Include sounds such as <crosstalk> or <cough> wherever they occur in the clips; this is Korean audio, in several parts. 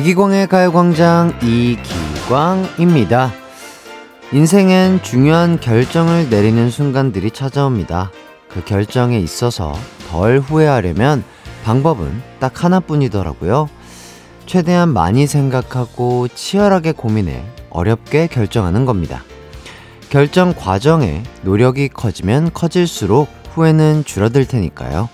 이기광의 가요광장 이기광입니다. 인생엔 중요한 결정을 내리는 순간들이 찾아옵니다. 그 결정에 있어서 덜 후회하려면 방법은 딱 하나뿐이더라고요. 최대한 많이 생각하고 치열하게 고민해 어렵게 결정하는 겁니다. 결정 과정에 노력이 커지면 커질수록 후회는 줄어들 테니까요.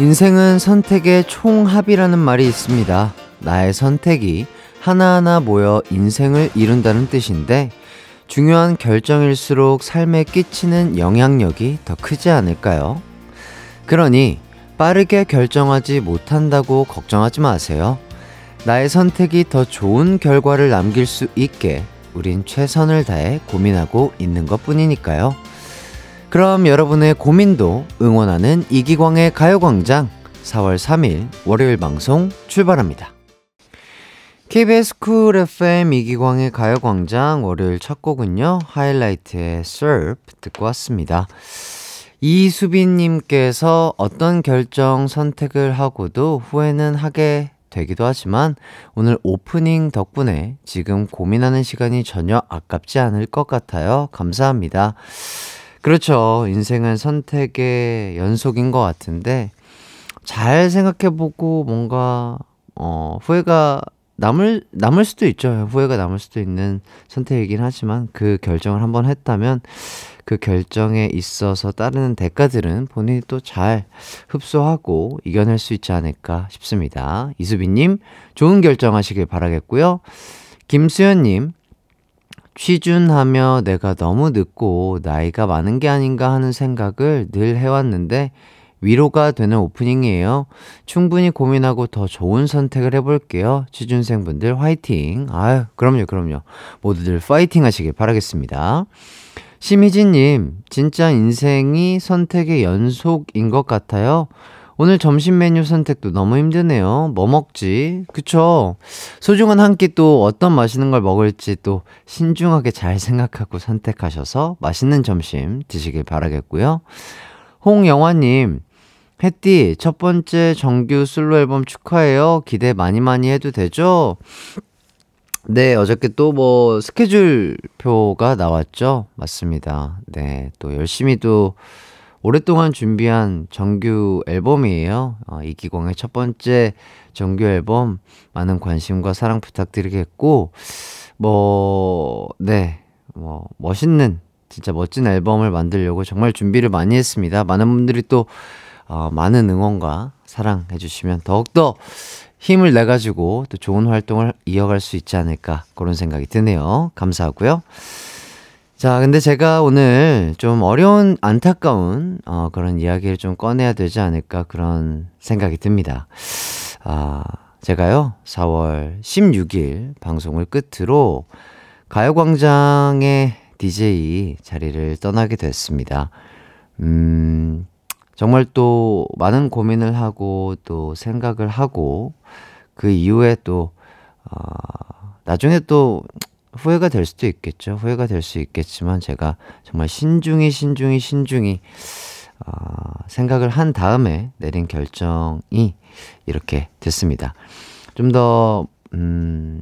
인생은 선택의 총합이라는 말이 있습니다. 나의 선택이 하나하나 모여 인생을 이룬다는 뜻인데, 중요한 결정일수록 삶에 끼치는 영향력이 더 크지 않을까요? 그러니, 빠르게 결정하지 못한다고 걱정하지 마세요. 나의 선택이 더 좋은 결과를 남길 수 있게 우린 최선을 다해 고민하고 있는 것 뿐이니까요. 그럼 여러분의 고민도 응원하는 이기광의 가요광장 4월 3일 월요일 방송 출발합니다. KBS 쿨 FM 이기광의 가요광장 월요일 첫 곡은요, 하이라이트의 Surf 듣고 왔습니다. 이수빈님께서 어떤 결정 선택을 하고도 후회는 하게 되기도 하지만 오늘 오프닝 덕분에 지금 고민하는 시간이 전혀 아깝지 않을 것 같아요. 감사합니다. 그렇죠. 인생은 선택의 연속인 것 같은데, 잘 생각해보고 뭔가, 어, 후회가 남을, 남을 수도 있죠. 후회가 남을 수도 있는 선택이긴 하지만 그 결정을 한번 했다면 그 결정에 있어서 따르는 대가들은 본인이 또 잘 흡수하고 이겨낼 수 있지 않을까 싶습니다. 이수빈님, 좋은 결정 하시길 바라겠고요. 김수현님, 취준하며 내가 너무 늦고 나이가 많은 게 아닌가 하는 생각을 늘 해왔는데 위로가 되는 오프닝이에요. 충분히 고민하고 더 좋은 선택을 해볼게요. 취준생분들 화이팅. 아유, 그럼요, 그럼요. 모두들 파이팅 하시길 바라겠습니다. 심희진님, 진짜 인생이 선택의 연속인 것 같아요. 오늘 점심 메뉴 선택도 너무 힘드네요. 뭐 먹지? 그쵸? 소중한 한 끼 또 어떤 맛있는 걸 먹을지 또 신중하게 잘 생각하고 선택하셔서 맛있는 점심 드시길 바라겠고요. 홍영화님, 햇띠, 첫 번째 정규 솔로 앨범 축하해요. 기대 많이 많이 해도 되죠? 네, 어저께 또 뭐 스케줄표가 나왔죠? 맞습니다. 네, 또 열심히 또 오랫동안 준비한 정규 앨범이에요. 어, 이기광의 첫 번째 정규 앨범 많은 관심과 사랑 부탁드리겠고 뭐 네. 뭐 멋있는 진짜 멋진 앨범을 만들려고 정말 준비를 많이 했습니다. 많은 분들이 또 어, 많은 응원과 사랑해 주시면 더욱더 힘을 내 가지고 또 좋은 활동을 이어갈 수 있지 않을까 그런 생각이 드네요. 감사하고요. 자, 근데 제가 오늘 좀 어려운, 안타까운, 어, 그런 이야기를 좀 꺼내야 되지 않을까 그런 생각이 듭니다. 아, 제가요, 4월 16일 방송을 끝으로 가요광장의 DJ 자리를 떠나게 됐습니다. 음, 정말 또 많은 고민을 하고 또 생각을 하고 그 이후에 또, 어, 나중에 또 후회가 될 수도 있겠죠. 후회가 될 수 있겠지만 제가 정말 신중히 신중히 신중히 어, 생각을 한 다음에 내린 결정이 이렇게 됐습니다. 좀 더 음,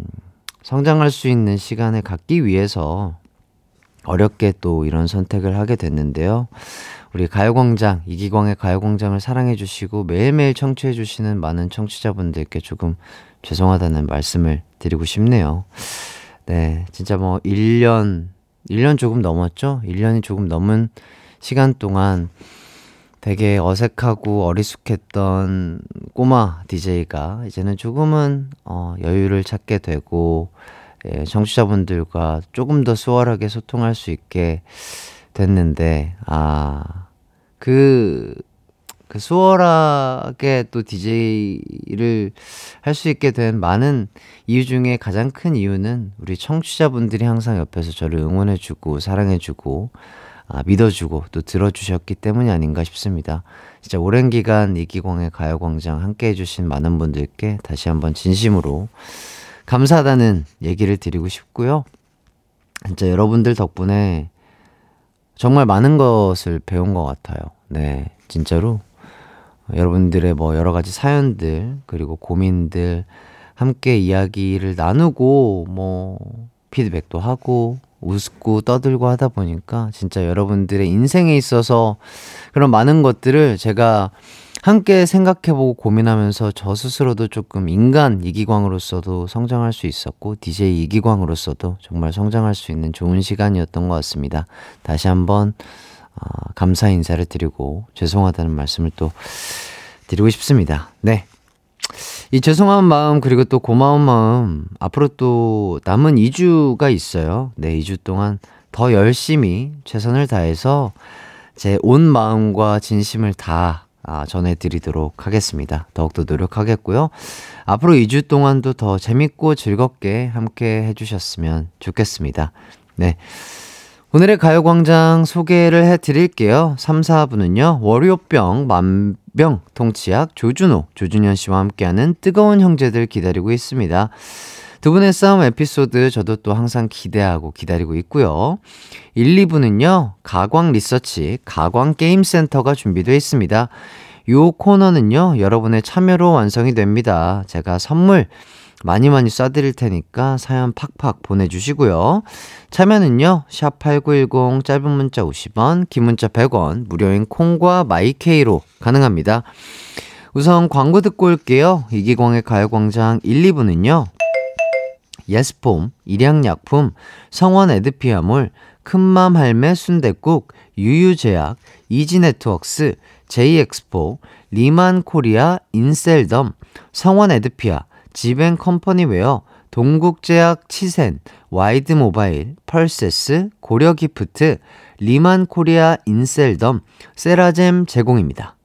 성장할 수 있는 시간을 갖기 위해서 어렵게 또 이런 선택을 하게 됐는데요. 우리 가요광장, 이기광의 가요광장을 사랑해주시고 매일매일 청취해주시는 많은 청취자분들께 조금 죄송하다는 말씀을 드리고 싶네요. 네, 진짜 뭐 1년, 1년 조금 넘었죠? 1년이 조금 넘은 시간 동안 되게 어색하고 어리숙했던 꼬마 DJ가 이제는 조금은 어, 여유를 찾게 되고 예, 청취자분들과 조금 더 수월하게 소통할 수 있게 됐는데 아, 그, 그 수월하게 또 DJ를 할 수 있게 된 많은 이유 중에 가장 큰 이유는 우리 청취자분들이 항상 옆에서 저를 응원해주고 사랑해주고 아, 믿어주고 또 들어주셨기 때문이 아닌가 싶습니다. 진짜 오랜 기간 이기광의 가요광장 함께 해주신 많은 분들께 다시 한번 진심으로 감사하다는 얘기를 드리고 싶고요. 진짜 여러분들 덕분에 정말 많은 것을 배운 것 같아요. 네, 진짜로. 여러분들의 뭐 여러 가지 사연들, 그리고 고민들, 함께 이야기를 나누고, 뭐, 피드백도 하고, 웃고 떠들고 하다 보니까 진짜 여러분들의 인생에 있어서 그런 많은 것들을 제가 함께 생각해보고 고민하면서 저 스스로도 조금 인간 이기광으로서도 성장할 수 있었고 DJ 이기광으로서도 정말 성장할 수 있는 좋은 시간이었던 것 같습니다. 다시 한번 어, 감사 인사를 드리고 죄송하다는 말씀을 또 드리고 싶습니다. 네. 이 죄송한 마음 그리고 또 고마운 마음 앞으로 또 남은 2주가 있어요. 네, 2주 동안 더 열심히 최선을 다해서 제 온 마음과 진심을 다 아, 전해드리도록 하겠습니다. 더욱더 노력하겠고요. 앞으로 2주 동안도 더 재밌고 즐겁게 함께 해주셨으면 좋겠습니다. 네. 오늘의 가요광장 소개를 해드릴게요. 3, 4부는요, 월요병, 만병, 통치약, 조준호, 조준현 씨와 함께하는 뜨거운 형제들 기다리고 있습니다. 두 분의 싸움 에피소드 저도 또 항상 기대하고 기다리고 있고요. 1, 2부는요, 가광 리서치, 가광 게임센터가 준비되어 있습니다. 요 코너는요, 여러분의 참여로 완성이 됩니다. 제가 선물 많이 많이 쏴드릴 테니까 사연 팍팍 보내주시고요. 참여는요, 샵8910 짧은 문자 50원, 긴 문자 100원, 무료인 콩과 마이케이로 가능합니다. 우선 광고 듣고 올게요. 이기광의 가요광장 1, 2부는요, 예스폼, 일양약품, 성원 에드피아몰, 큰맘 할매 순댓국, 유유제약, 이지네트웍스, 제이엑스포, 리만 코리아, 인셀덤, 성원 에드피아, 지벤 컴퍼니웨어, 동국제약 치센, 와이드 모바일, 펄세스, 고려기프트, 리만 코리아 인셀덤, 세라젬 제공입니다.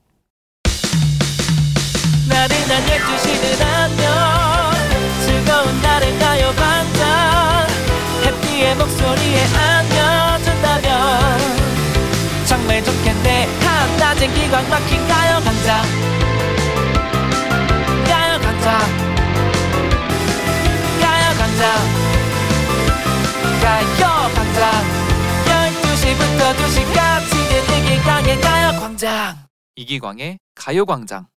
나른한 12시는 안녕. 즐거운 날을 가요 반짝. 해피의 목소리에 안겨준다면. 정말 좋겠네. 한낮엔 기광 막힌 가요 강장 12시부터 2시까지 이기광의 가요광장 이기광의 가요광장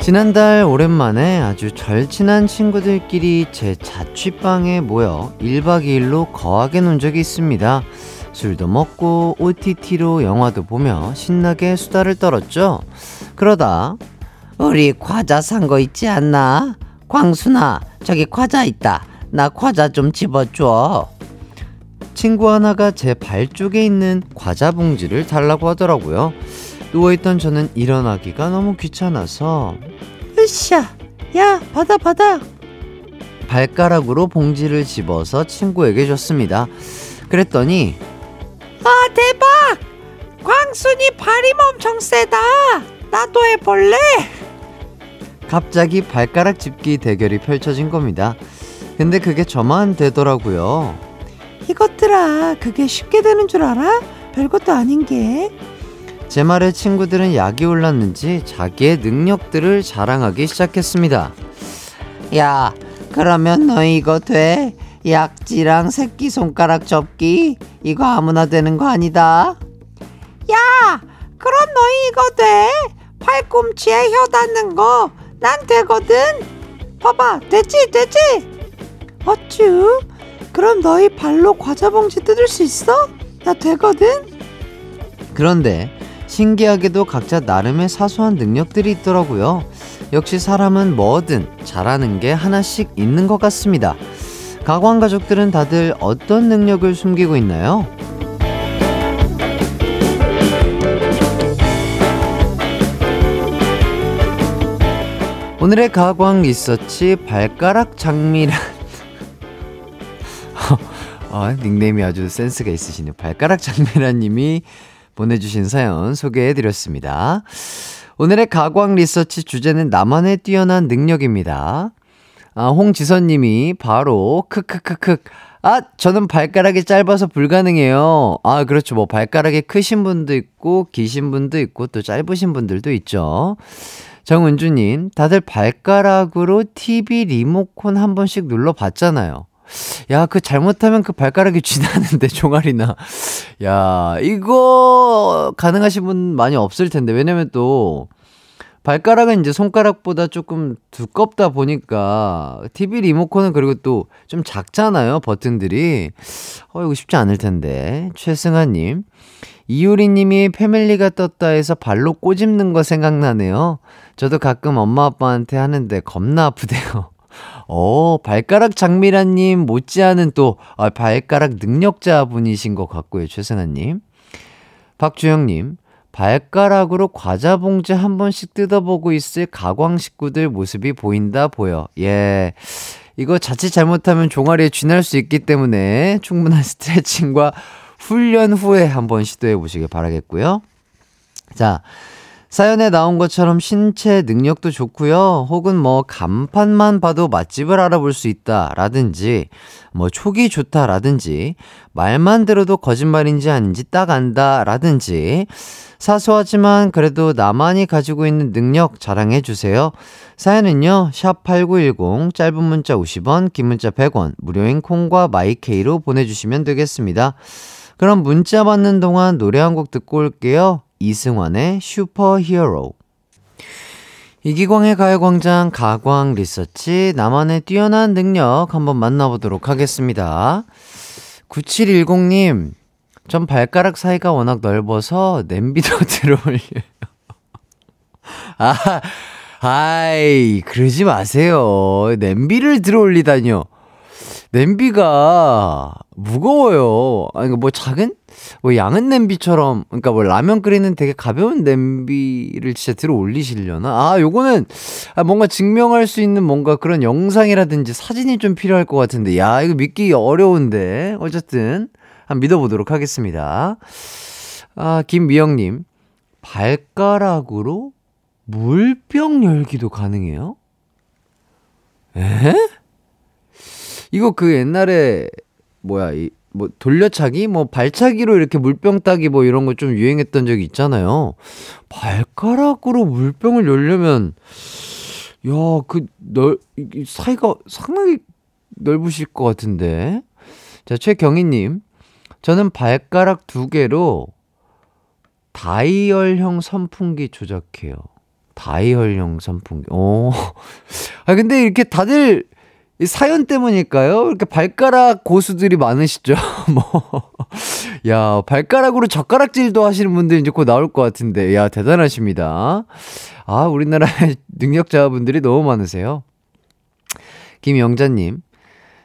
지난달 오랜만에 아주 절친한 친구들끼리 제 자취방에 모여 1박 2일로 거하게 논 적이 있습니다. 술도 먹고 OTT로 영화도 보며 신나게 수다를 떨었죠. 그러다 우리 과자 산 거 있지 않나? 광순아 저기 과자 있다. 나 과자 좀 집어줘. 친구 하나가 제 발 쪽에 있는 과자 봉지를 달라고 하더라고요. 누워있던 저는 일어나기가 너무 귀찮아서 으쌰 야 받아 받아 발가락으로 봉지를 집어서 친구에게 줬습니다 그랬더니 아 대박 광순이 발이 엄청 세다 나도 해볼래 갑자기 발가락 집기 대결이 펼쳐진 겁니다 근데 그게 저만 되더라고요 이것들아 그게 쉽게 되는 줄 알아? 별것도 아닌 게 제 말에 친구들은 약이 올랐는지 자기의 능력들을 자랑하기 시작했습니다. 야, 그러면 너 이거 돼? 약지랑 새끼손가락 접기? 이거 아무나 되는 거 아니다. 야, 그럼 너 이거 돼? 팔꿈치에 혀 닿는 거 난 되거든. 봐봐, 됐지, 됐지? 어쭈? 그럼 너희 발로 과자 봉지 뜯을 수 있어? 나 되거든. 그런데 신기하게도 각자 나름의 사소한 능력들이 있더라고요. 역시 사람은 뭐든 잘하는 게 하나씩 있는 것 같습니다. 가관 가족들은 다들 어떤 능력을 숨기고 있나요? 오늘의 가광 리서치 발가락 장미란 <laughs> 어, 닉네임이 아주 센스가 있으시네요. 발가락 장미란 님이 보내주신 사연 소개해드렸습니다. 오늘의 가광 리서치 주제는 나만의 뛰어난 능력입니다. 아, 홍지선님이 바로 크크크크 아, 저는 발가락이 짧아서 불가능해요. 아, 그렇죠. 뭐 발가락이 크신 분도 있고 기신 분도 있고 또 짧으신 분들도 있죠. 정은주님, 다들 발가락으로 TV 리모컨 한 번씩 눌러봤잖아요. 야, 그 잘못하면 그 발가락이 쥐나는데, <laughs> 종아리나. 야, 이거 가능하신 분 많이 없을 텐데. 왜냐면 또, 발가락은 이제 손가락보다 조금 두껍다 보니까 TV 리모컨은 그리고 또 좀 작잖아요 버튼들이. 어 이거 쉽지 않을 텐데. 최승아님 이효리님이 패밀리가 떴다 해서 발로 꼬집는 거 생각나네요. 저도 가끔 엄마 아빠한테 하는데 겁나 아프대요. <laughs> 어 발가락 장미라님 못지않은 또 아, 발가락 능력자 분이신 것 같고요 최승아님. 박주영님 발가락으로 과자 봉지 한 번씩 뜯어보고 있을 가광 식구들 모습이 보인다 보여. 예. 이거 자칫 잘못하면 종아리에 쥐날 수 있기 때문에 충분한 <laughs> 스트레칭과 훈련 후에 한번 시도해 보시길 바라겠고요. 자, 사연에 나온 것처럼 신체 능력도 좋고요. 혹은 뭐 간판만 봐도 맛집을 알아볼 수 있다라든지 뭐 촉이 좋다라든지 말만 들어도 거짓말인지 아닌지 딱 안다라든지 사소하지만 그래도 나만이 가지고 있는 능력 자랑해 주세요. 사연은요. 샵 8910 짧은 문자 50원, 긴 문자 100원, 무료인 콩과 마이케이로 보내 주시면 되겠습니다. 그럼 문자 받는 동안 노래 한 곡 듣고 올게요. 이승환의 슈퍼히어로. 이기광의 가요광장 가광 리서치 나만의 뛰어난 능력 한번 만나보도록 하겠습니다. 9710님, 전 발가락 사이가 워낙 넓어서 냄비도 <laughs> 들어올려요. 아, 아이, 그러지 마세요. 냄비를 들어올리다니요. 냄비가 무거워요. 아니, 뭐 작은? 뭐 양은 냄비처럼, 그러니까 뭐 라면 끓이는 되게 가벼운 냄비를 진짜 들어 올리시려나? 아, 요거는 아, 뭔가 증명할 수 있는 뭔가 그런 영상이라든지 사진이 좀 필요할 것 같은데, 야, 이거 믿기 어려운데. 어쨌든. 한번 믿어 보도록 하겠습니다. 아, 김미영 님, 발가락으로 물병 열기도 가능해요? 에? 이거 그 옛날에, 뭐야, 이, 뭐, 돌려차기? 뭐, 발차기로 이렇게 물병 따기 뭐 이런 거 좀 유행했던 적이 있잖아요. 발가락으로 물병을 열려면, 야, 그, 넓, 사이가 상당히 넓으실 것 같은데. 자, 최경희님. 저는 발가락 두 개로 다이얼형 선풍기 조작해요. 다이얼형 선풍기. 오. <laughs> 아, 근데 이렇게 다들 사연 때문일까요? 이렇게 발가락 고수들이 많으시죠? <laughs> 뭐. 야, 발가락으로 젓가락질도 하시는 분들 이제 곧 나올 것 같은데. 야, 대단하십니다. 아, 우리나라의 <laughs> 능력자분들이 너무 많으세요. 김영자님,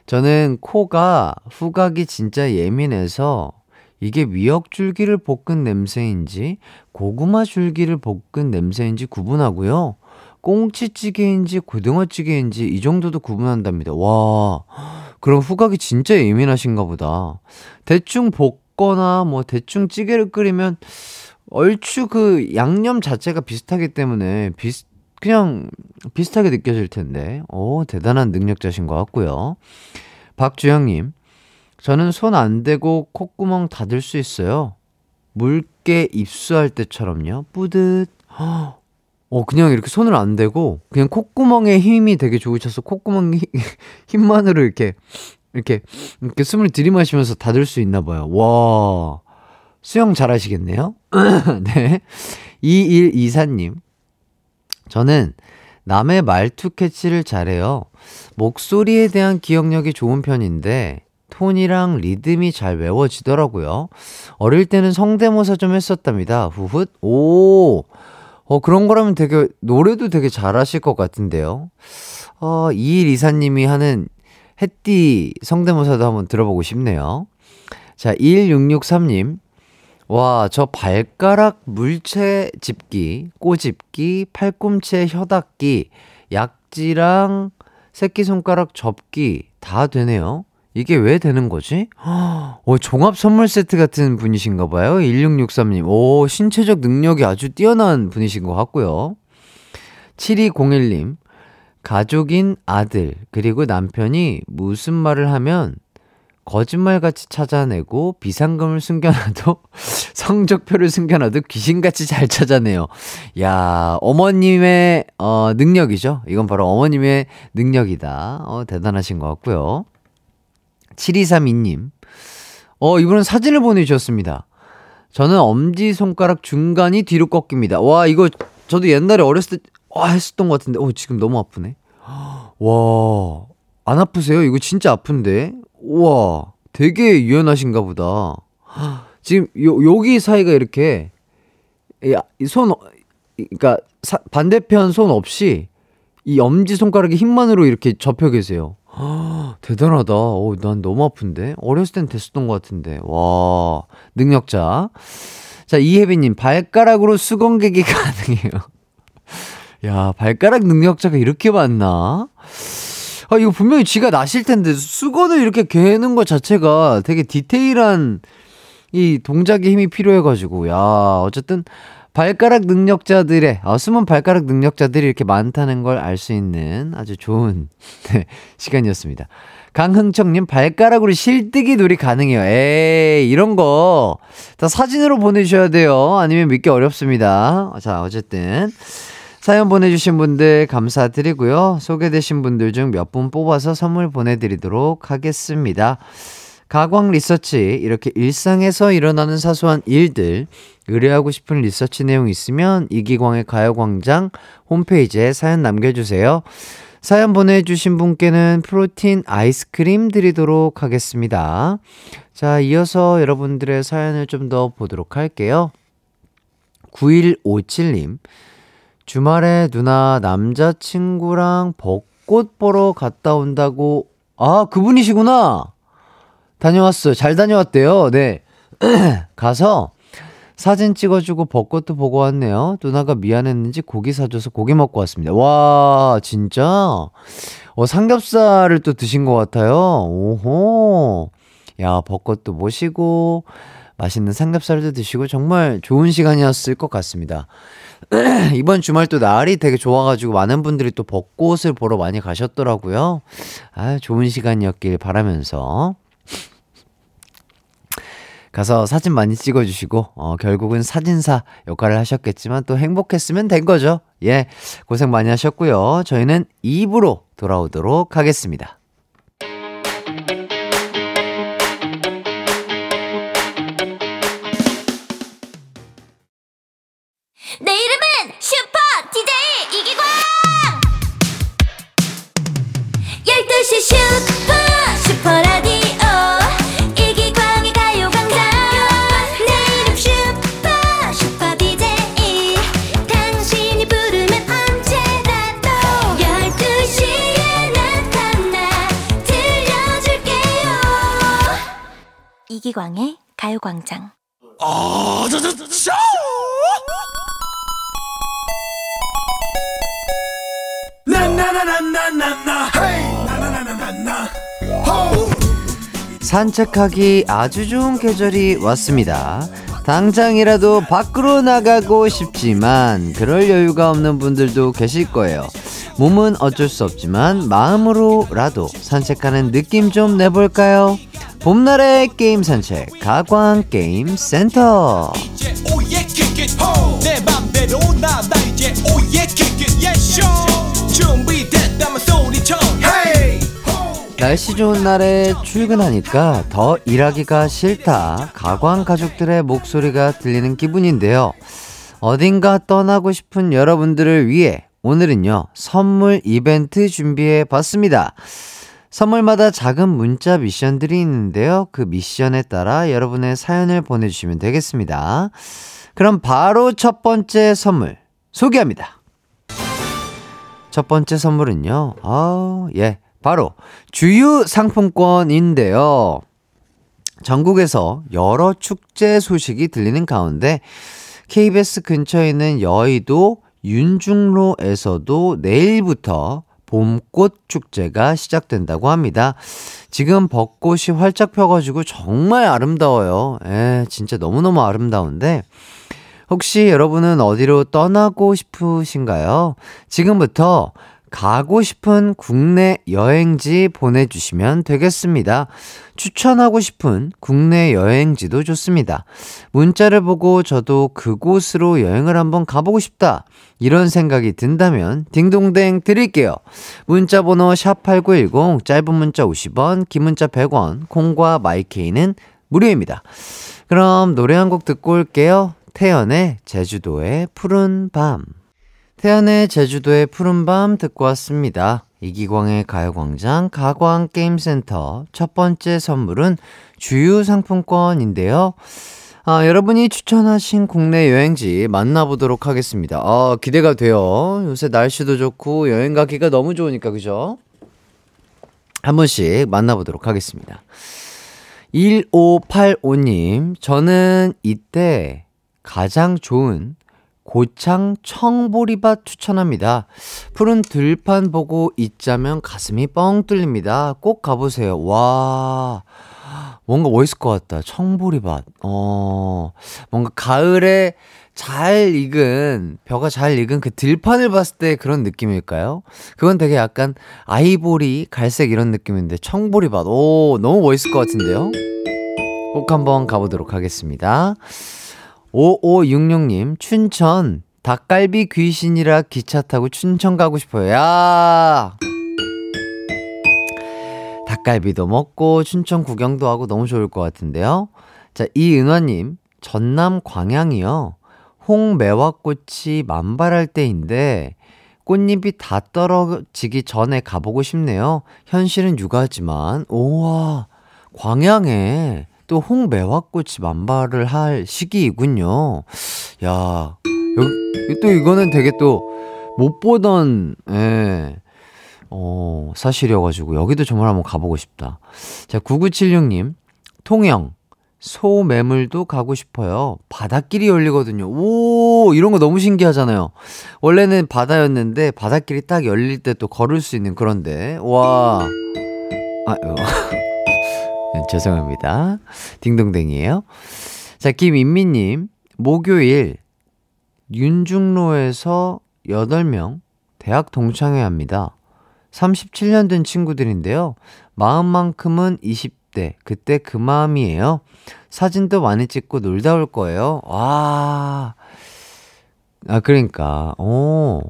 저는 코가 후각이 진짜 예민해서 이게 미역 줄기를 볶은 냄새인지 고구마 줄기를 볶은 냄새인지 구분하고요. 꽁치찌개인지 고등어찌개인지 이 정도도 구분한답니다. 와, 그럼 후각이 진짜 예민하신가 보다. 대충 볶거나 뭐 대충 찌개를 끓이면 얼추 그 양념 자체가 비슷하기 때문에 비슷 그냥 비슷하게 느껴질 텐데. 오, 대단한 능력자신 것 같고요. 박주영님, 저는 손 안 대고 콧구멍 닫을 수 있어요. 물개 입수할 때처럼요. 뿌듯. 어, 그냥 이렇게 손을 안 대고, 그냥 콧구멍에 힘이 되게 좋으셔서 콧구멍 <laughs> 힘만으로 이렇게, 이렇게, 이렇게 숨을 들이마시면서 닫을 수 있나 봐요. 와. 수영 잘 하시겠네요? <laughs> 네. 2124님. 저는 남의 말투 캐치를 잘해요. 목소리에 대한 기억력이 좋은 편인데 톤이랑 리듬이 잘 외워지더라고요. 어릴 때는 성대모사 좀 했었답니다. 후훗. 오. 어, 그런 거라면 되게, 노래도 되게 잘하실 것 같은데요. 어, 이일 이사님이 하는 햇띠 성대모사도 한번 들어보고 싶네요. 자, 1663님. 와, 저 발가락 물체 집기, 꼬집기, 팔꿈치 혀닦기, 약지랑 새끼손가락 접기 다 되네요. 이게 왜 되는 거지? <gasps> 어, 종합 선물 세트 같은 분이신가 봐요. 1663님. 오, 신체적 능력이 아주 뛰어난 분이신 것 같고요. 7201님. 가족인 아들, 그리고 남편이 무슨 말을 하면 거짓말같이 찾아내고 비상금을 숨겨놔도 <laughs> 성적표를 숨겨놔도 귀신같이 잘 찾아내요. 야, 어머님의 어, 능력이죠. 이건 바로 어머님의 능력이다. 어, 대단하신 것 같고요. 7232님. 어, 이분은 사진을 보내주셨습니다. 저는 엄지손가락 중간이 뒤로 꺾입니다. 와, 이거 저도 옛날에 어렸을 때, 와, 했었던 것 같은데, 어, 지금 너무 아프네. 와, 안 아프세요? 이거 진짜 아픈데? 우와, 되게 유연하신가 보다. 지금 요, 여기 사이가 이렇게, 손, 그니까 반대편 손 없이 이 엄지손가락의 힘만으로 이렇게 접혀 계세요. 대단하다. 오, 난 너무 아픈데? 어렸을 땐 됐었던 것 같은데. 와, 능력자. 자, 이혜빈님, 발가락으로 수건개기 <laughs> 가능해요. 야, 발가락 능력자가 이렇게 많나? 아, 이거 분명히 쥐가 나실 텐데, 수건을 이렇게 개는 것 자체가 되게 디테일한 이 동작의 힘이 필요해가지고, 야, 어쨌든, 발가락 능력자들의, 어, 숨은 발가락 능력자들이 이렇게 많다는 걸 알 수 있는 아주 좋은, <laughs> 네, 시간이었습니다. 강흥청님, 발가락으로 실뜨기 놀이 가능해요. 에이, 이런 거, 다 사진으로 보내주셔야 돼요. 아니면 믿기 어렵습니다. 자, 어쨌든. 사연 보내주신 분들 감사드리고요. 소개되신 분들 중 몇 분 뽑아서 선물 보내드리도록 하겠습니다. 가광 리서치, 이렇게 일상에서 일어나는 사소한 일들, 의뢰하고 싶은 리서치 내용 있으면 이기광의 가요광장 홈페이지에 사연 남겨주세요. 사연 보내주신 분께는 프로틴 아이스크림 드리도록 하겠습니다. 자, 이어서 여러분들의 사연을 좀 더 보도록 할게요. 9157님, 주말에 누나 남자친구랑 벚꽃 보러 갔다 온다고, 아, 그분이시구나! 다녀왔어요. 잘 다녀왔대요. 네. <clears throat> 가서 사진 찍어주고 벚꽃도 보고 왔네요. 누나가 미안했는지 고기 사줘서 고기 먹고 왔습니다. 와, 진짜? 어, 삼겹살을 또 드신 것 같아요. 오호. 야, 벚꽃도 보시고, 맛있는 삼겹살도 드시고, 정말 좋은 시간이었을 것 같습니다. <clears throat> 이번 주말 또 날이 되게 좋아가지고 많은 분들이 또 벚꽃을 보러 많이 가셨더라고요. 아, 좋은 시간이었길 바라면서. 가서 사진 많이 찍어주시고, 어, 결국은 사진사 역할을 하셨겠지만 또 행복했으면 된 거죠. 예, 고생 많이 하셨고요. 저희는 2부로 돌아오도록 하겠습니다. 이기광의 가요광장. 산책하기 아주 좋은 계절이 왔습니다. 당장이라도 밖으로 나가고 싶지만 그럴 여유가 없는 분들도 계실 거예요. 몸은 어쩔 수 없지만 마음으로라도 산책하는 느낌 좀 내볼까요? 봄날의 게임 산책 가광 게임 센터. 날씨 좋은 날에 출근하니까 더 일하기가 싫다. 가광 가족들의 목소리가 들리는 기분인데요. 어딘가 떠나고 싶은 여러분들을 위해 오늘은요, 선물 이벤트 준비해 봤습니다. 선물마다 작은 문자 미션들이 있는데요. 그 미션에 따라 여러분의 사연을 보내주시면 되겠습니다. 그럼 바로 첫 번째 선물 소개합니다. 첫 번째 선물은요, 아, 예, 바로 주유 상품권인데요. 전국에서 여러 축제 소식이 들리는 가운데 KBS 근처에 있는 여의도 윤중로에서도 내일부터 봄꽃 축제가 시작된다고 합니다. 지금 벚꽃이 활짝 펴가지고 정말 아름다워요. 에, 진짜 너무너무 아름다운데, 혹시 여러분은 어디로 떠나고 싶으신가요? 지금부터 가고 싶은 국내 여행지 보내주시면 되겠습니다. 추천하고 싶은 국내 여행지도 좋습니다. 문자를 보고 저도 그곳으로 여행을 한번 가보고 싶다. 이런 생각이 든다면 딩동댕 드릴게요. 문자 번호 샵8910 짧은 문자 50원, 긴 문자 100원, 콩과 마이케이는 무료입니다. 그럼 노래 한 곡 듣고 올게요. 태연의 제주도의 푸른 밤. 태연의 제주도의 푸른 밤 듣고 왔습니다. 이기광의 가요광장 가광게임센터 첫 번째 선물은 주유 상품권인데요. 아, 여러분이 추천하신 국내 여행지 만나보도록 하겠습니다. 아, 기대가 돼요. 요새 날씨도 좋고 여행 가기가 너무 좋으니까, 그죠? 한 번씩 만나보도록 하겠습니다. 1585님, 저는 이때 가장 좋은 고창 청보리밭 추천합니다. 푸른 들판 보고 있자면 가슴이 뻥 뚫립니다. 꼭 가보세요. 와, 뭔가 멋있을 것 같다. 청보리밭. 어, 뭔가 가을에 잘 익은, 벼가 잘 익은 그 들판을 봤을 때 그런 느낌일까요? 그건 되게 약간 아이보리, 갈색 이런 느낌인데, 청보리밭. 오, 너무 멋있을 것 같은데요? 꼭 한번 가보도록 하겠습니다. 5566님, 춘천, 닭갈비 귀신이라 기차 타고 춘천 가고 싶어요. 야! 닭갈비도 먹고 춘천 구경도 하고 너무 좋을 것 같은데요. 자, 이은화님, 전남 광양이요. 홍매화꽃이 만발할 때인데, 꽃잎이 다 떨어지기 전에 가보고 싶네요. 현실은 육아지만, 우와, 광양에 또 홍매화꽃이 만발을 할 시기이군요. 야, 여기, 또 이거는 되게 또 못 보던, 예, 어, 사실이어가지고 여기도 정말 한번 가보고 싶다. 자, 9976님, 통영, 소매물도 가고 싶어요. 바닷길이 열리거든요. 오, 이런 거 너무 신기하잖아요. 원래는 바다였는데 바닷길이 딱 열릴 때 또 걸을 수 있는 그런데, 와, 아, 어. 네, <laughs> 죄송합니다. 딩동댕이에요. 자, 김인미님, 목요일, 윤중로에서 8명 대학 동창회 합니다. 37년 된 친구들인데요. 마음만큼은 20대, 그때 그 마음이에요. 사진도 많이 찍고 놀다 올 거예요. 와. 아, 그러니까, 오.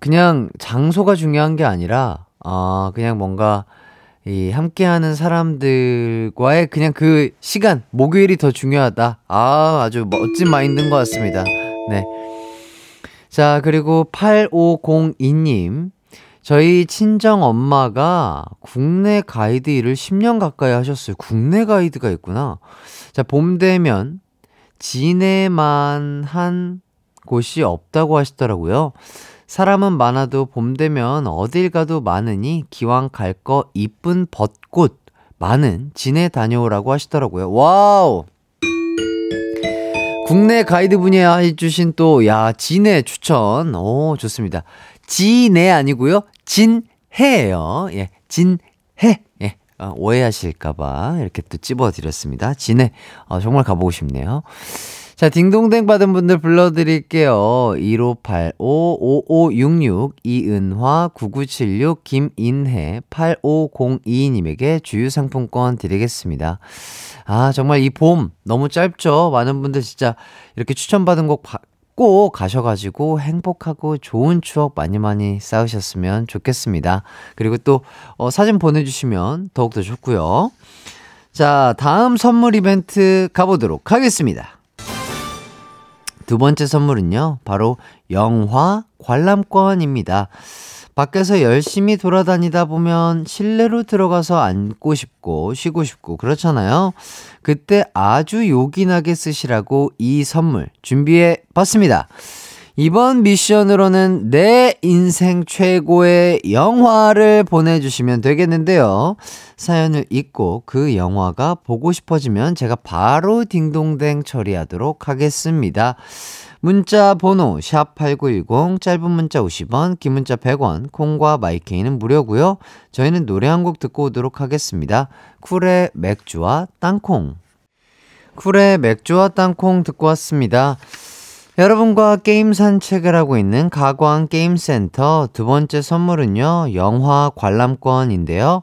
그냥 장소가 중요한 게 아니라, 아, 그냥 뭔가, 이 함께하는 사람들과의 그냥 그 시간 목요일이 더 중요하다. 아 아주 멋진 마인드인 것 같습니다. 네. 자 그리고 8502님 저희 친정 엄마가 국내 가이드 일을 10년 가까이 하셨어요. 국내 가이드가 있구나. 자 봄 되면 진해만 한 곳이 없다고 하시더라고요. 사람은 많아도 봄 되면 어딜 가도 많으니 기왕 갈 거 이쁜 벚꽃 많은 진해 다녀오라고 하시더라고요. 와우! 국내 가이드분이 해주신 또, 야, 진해 추천. 오, 좋습니다. 진해 아니고요 진해예요. 예, 진해. 예, 어, 오해하실까봐 이렇게 또 찝어드렸습니다. 진해. 어, 정말 가보고 싶네요. 자, 딩동댕 받은 분들 불러드릴게요. 1585-5566, 이은화, 9976, 김인혜, 8502님에게 주유상품권 드리겠습니다. 아, 정말 이 봄 너무 짧죠? 많은 분들 진짜 이렇게 추천받은 곡꼭 가셔가지고 행복하고 좋은 추억 많이 많이 쌓으셨으면 좋겠습니다. 그리고 또, 어, 사진 보내주시면 더욱더 좋고요. 자, 다음 선물 이벤트 가보도록 하겠습니다. 두 번째 선물은요, 바로 영화 관람권입니다. 밖에서 열심히 돌아다니다 보면 실내로 들어가서 앉고 싶고 쉬고 싶고 그렇잖아요. 그때 아주 요긴하게 쓰시라고 이 선물 준비해 봤습니다. 이번 미션으로는 내 인생 최고의 영화를 보내주시면 되겠는데요. 사연을 읽고 그 영화가 보고 싶어지면 제가 바로 딩동댕 처리하도록 하겠습니다. 문자 번호 샵8910 짧은 문자 50원 긴 문자 100원 콩과 마이케이는 무료고요. 저희는 노래 한 곡 듣고 오도록 하겠습니다. 쿨의 맥주와 땅콩 쿨의 맥주와 땅콩 듣고 왔습니다. 여러분과 게임 산책을 하고 있는 가광 게임센터 두 번째 선물은요, 영화 관람권인데요.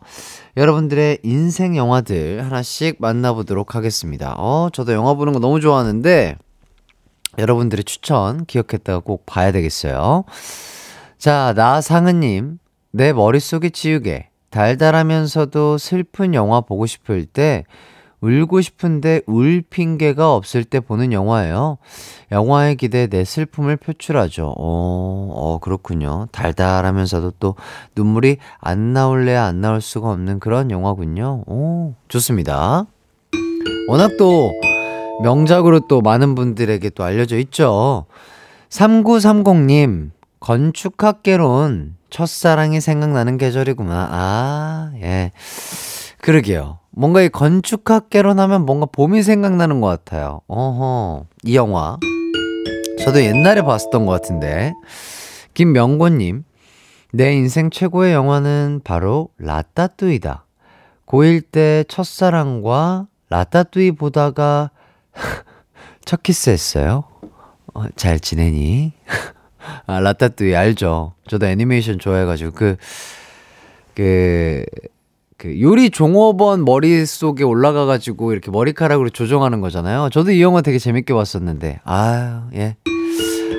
여러분들의 인생 영화들 하나씩 만나보도록 하겠습니다. 어, 저도 영화 보는 거 너무 좋아하는데, 여러분들의 추천 기억했다가 꼭 봐야 되겠어요. 자, 나상은님, 내 머릿속에 지우개, 달달하면서도 슬픈 영화 보고 싶을 때, 울고 싶은데 울 핑계가 없을 때 보는 영화예요. 영화의 기대 내 슬픔을 표출하죠. 어, 어, 그렇군요. 달달하면서도 또 눈물이 안 나올래야 안 나올 수가 없는 그런 영화군요. 오, 좋습니다. 워낙 또 명작으로 또 많은 분들에게 또 알려져 있죠. 3930님, 건축학개론 첫사랑이 생각나는 계절이구나. 아, 예. 그러게요. 뭔가 이 건축학개론 하면 뭔가 봄이 생각나는 것 같아요. 어허, 이 영화. 저도 옛날에 봤었던 것 같은데. 김명곤님, 내 인생 최고의 영화는 바로 라따뚜이다. 고1 때 첫사랑과 라따뚜이 보다가 <laughs> 첫 키스 했어요. 어, 잘 지내니? <laughs> 아, 라따뚜이 알죠? 저도 애니메이션 좋아해가지고 그, 그, 그 요리 종업원 머릿속에 올라가 가지고 이렇게 머리카락으로 조정하는 거잖아요. 저도 이 영화 되게 재밌게 봤었는데, 아유, 예.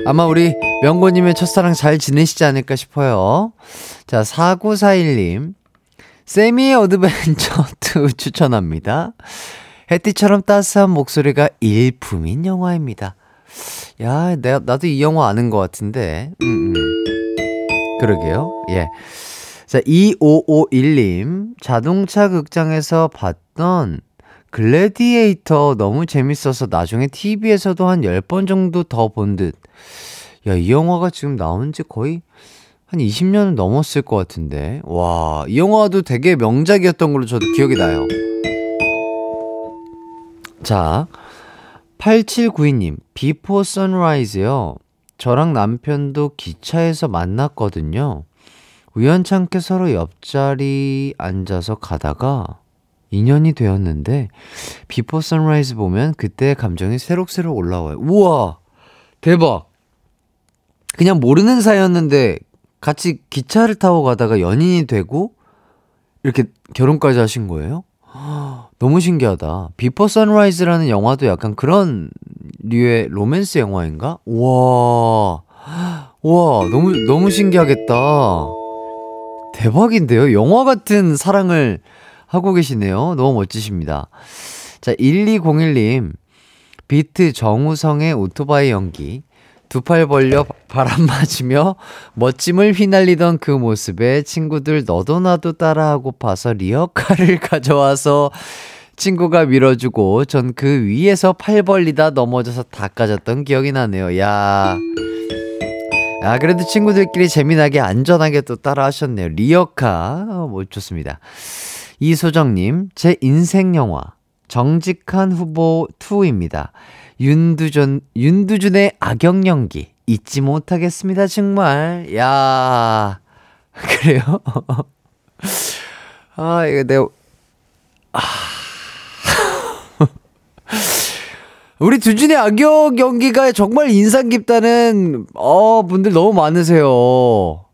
아마 우리 명고 님의 첫사랑 잘 지내시지 않을까 싶어요. 자, 4941님. 새미의 어드벤처 <laughs> 2 추천합니다. 해띠처럼 따스한 목소리가 일품인 영화입니다. 야, 내가, 나도 이 영화 아는 것 같은데. 음, 음. 그러게요. 예. 자, 2551님. 자동차 극장에서 봤던 글래디에이터 너무 재밌어서 나중에 TV에서도 한 10번 정도 더 본 듯. 야, 이 영화가 지금 나온 지 거의 한 20년은 넘었을 것 같은데. 와, 이 영화도 되게 명작이었던 걸로 저도 기억이 나요. 자, 8792님, Before Sunrise요. 저랑 남편도 기차에서 만났거든요. 우연찮게 서로 옆자리 앉아서 가다가 인연이 되었는데 Before Sunrise 보면 그때 감정이 새록새록 올라와요. 우와! 대박! 그냥 모르는 사이였는데 같이 기차를 타고 가다가 연인이 되고 이렇게 결혼까지 하신 거예요? <gasps> 너무 신기하다. Before Sunrise라는 영화도 약간 그런 류의 로맨스 영화인가? 우와. <gasps> 우와, 너무, 너무 신기하겠다. 대박인데요? 영화 같은 사랑을 하고 계시네요. 너무 멋지십니다. 자, 1201님. 비트 정우성의 오토바이 연기. 두 팔 벌려 바람 <laughs> 맞으며 멋짐을 휘날리던 그 모습에 친구들 너도 나도 따라하고 봐서 리어카를 <laughs> 가져와서 친구가 밀어주고 전 그 위에서 팔 벌리다 넘어져서 다 까졌던 기억이 나네요. 야. 아, 그래도 친구들끼리 재미나게 안전하게 또 따라 하셨네요. 리어카. 어, 뭐, 좋습니다. 이소정님, 제 인생 영화. 정직한 후보 2입니다. 윤두준, 윤두준의 악역 연기. 잊지 못하겠습니다, 정말. 야 <laughs> 그래요? <laughs> 아, 이거 내가, 아. 우리 두준의 악역 연기가 정말 인상 깊다는 어 분들 너무 많으세요.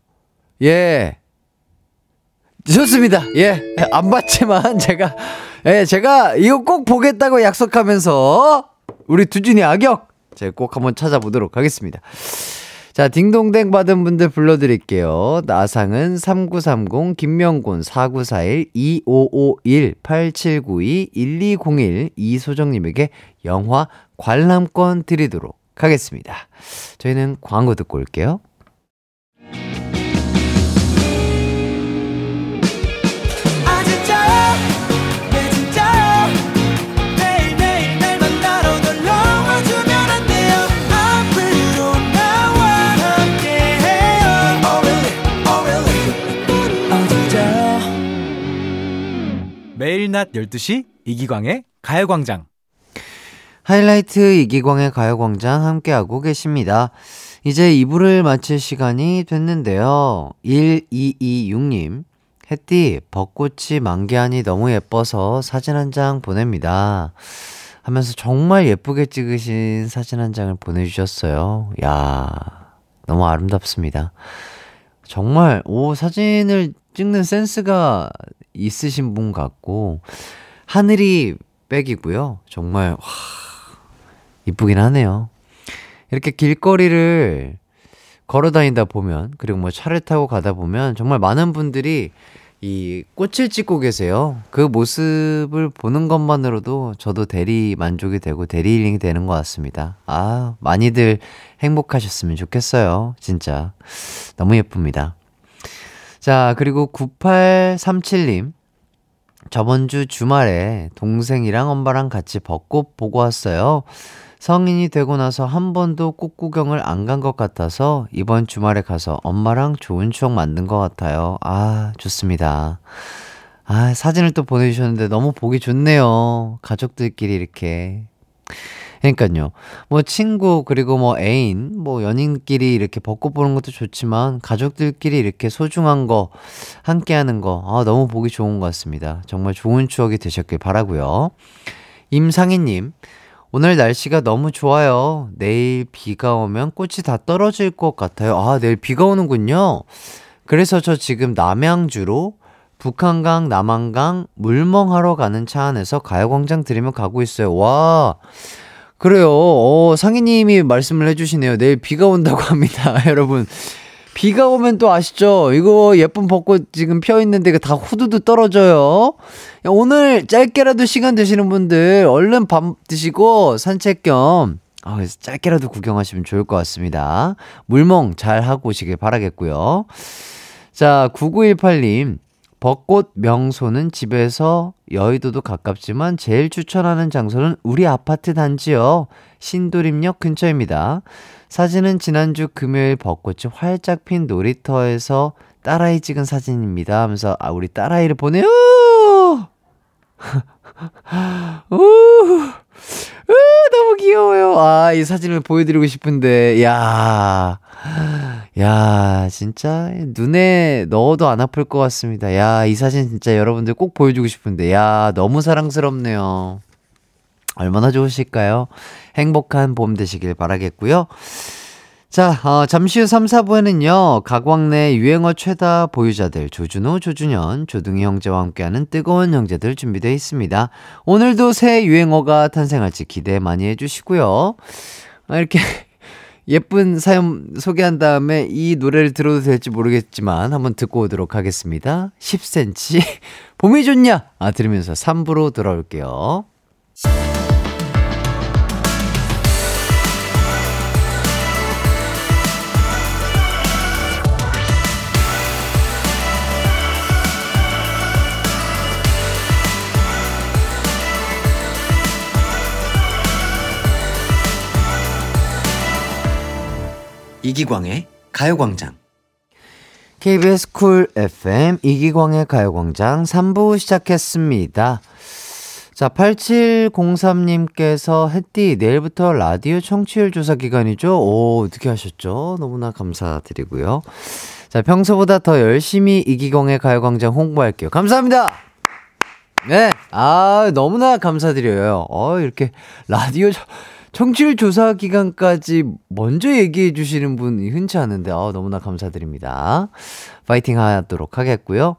예. 좋습니다. 예. 안 봤지만 <laughs> 제가 예, 제가 이거 꼭 보겠다고 약속하면서 우리 두준이 악역 제가 꼭 한번 찾아보도록 하겠습니다. 자, 딩동댕 받은 분들 불러드릴게요. 나상은 3930, 김명곤 4941, 2551, 8792, 1201, 이소정님에게 영화 관람권 드리도록 하겠습니다. 저희는 광고 듣고 올게요. Oh, oh, 매일 낮 12시 이기광의 가요광장. 하이라이트 이기광의 가요광장 함께하고 계십니다. 이제 2부를 마칠 시간이 됐는데요. 1226님, 햇띠, 벚꽃이 만개하니 너무 예뻐서 사진 한 장 보냅니다. 하면서 정말 예쁘게 찍으신 사진 한 장을 보내주셨어요. 야 너무 아름답습니다. 정말, 오, 사진을 찍는 센스가 있으신 분 같고, 하늘이 백이고요. 정말, 와, 이쁘긴 하네요. 이렇게 길거리를 걸어 다니다 보면, 그리고 뭐 차를 타고 가다 보면, 정말 많은 분들이 이 꽃을 찍고 계세요. 그 모습을 보는 것만으로도 저도 대리 만족이 되고 대리 힐링이 되는 것 같습니다. 아, 많이들 행복하셨으면 좋겠어요. 진짜. 너무 예쁩니다. 자, 그리고 9837님. 저번 주 주말에 동생이랑 엄마랑 같이 벚꽃 보고 왔어요. 성인이 되고 나서 한 번도 꽃 구경을 안 간 것 같아서 이번 주말에 가서 엄마랑 좋은 추억 만든 것 같아요. 아, 좋습니다. 아, 사진을 또 보내주셨는데 너무 보기 좋네요. 가족들끼리 이렇게. 그러니까요. 뭐 친구 그리고 뭐 애인 뭐 연인끼리 이렇게 벚꽃 보는 것도 좋지만 가족들끼리 이렇게 소중한 거 함께 하는 거 아, 너무 보기 좋은 것 같습니다. 정말 좋은 추억이 되셨길 바라고요. 임상희 님. 오늘 날씨가 너무 좋아요. 내일 비가 오면 꽃이 다 떨어질 것 같아요. 아, 내일 비가 오는군요. 그래서 저 지금 남양주로 북한강, 남한강 물멍하러 가는 차 안에서 가요광장 들으며 가고 있어요. 와. 그래요. 어, 상희님이 말씀을 해주시네요. 내일 비가 온다고 <laughs> 합니다. 여러분. 비가 오면 또 아시죠? 이거 예쁜 벚꽃 지금 펴 있는데 다 후두두 떨어져요. 오늘 짧게라도 시간 되시는 분들 얼른 밥 드시고 산책 겸 아, 짧게라도 구경하시면 좋을 것 같습니다. 물멍 잘 하고 오시길 바라겠고요. 자, 9918님. 벚꽃 명소는 집에서 여의도도 가깝지만 제일 추천하는 장소는 우리 아파트 단지요. 신도림역 근처입니다. 사진은 지난주 금요일 벚꽃이 활짝 핀 놀이터에서 딸아이 찍은 사진입니다. 하면서 아 우리 딸아이를 보내요. <laughs> 우, 우, 너무 귀여워요. 아, 이 사진을 보여드리고 싶은데, 야, 야, 진짜 눈에 넣어도 안 아플 것 같습니다. 야, 이 사진 진짜 여러분들 꼭 보여주고 싶은데, 야, 너무 사랑스럽네요. 얼마나 좋으실까요? 행복한 봄 되시길 바라겠고요. 자, 어, 잠시 후 3, 4부에는요, 가광내 유행어 최다 보유자들, 조준호, 조준현, 조등희 형제와 함께하는 뜨거운 형제들 준비되어 있습니다. 오늘도 새 유행어가 탄생할지 기대 많이 해주시고요. 아, 이렇게 <laughs> 예쁜 사연 소개한 다음에 이 노래를 들어도 될지 모르겠지만 한번 듣고 오도록 하겠습니다. 10cm. <laughs> 봄이 좋냐? 아, 들으면서 3부로 돌아올게요. 이기광의 가요광장. KBS 쿨 FM 이기광의 가요광장 3부 시작했습니다. 자, 8703님께서 햇띠 내일부터 라디오 청취율 조사 기간이죠? 오, 어떻게 하셨죠? 너무나 감사드리고요. 자, 평소보다 더 열심히 이기광의 가요광장 홍보할게요. 감사합니다! 네, 아, 너무나 감사드려요. 어, 이렇게 라디오 청취율 조사 기간까지 먼저 얘기해 주시는 분이 흔치 않은데, 어, 너무나 감사드립니다. 파이팅 하도록 하겠고요.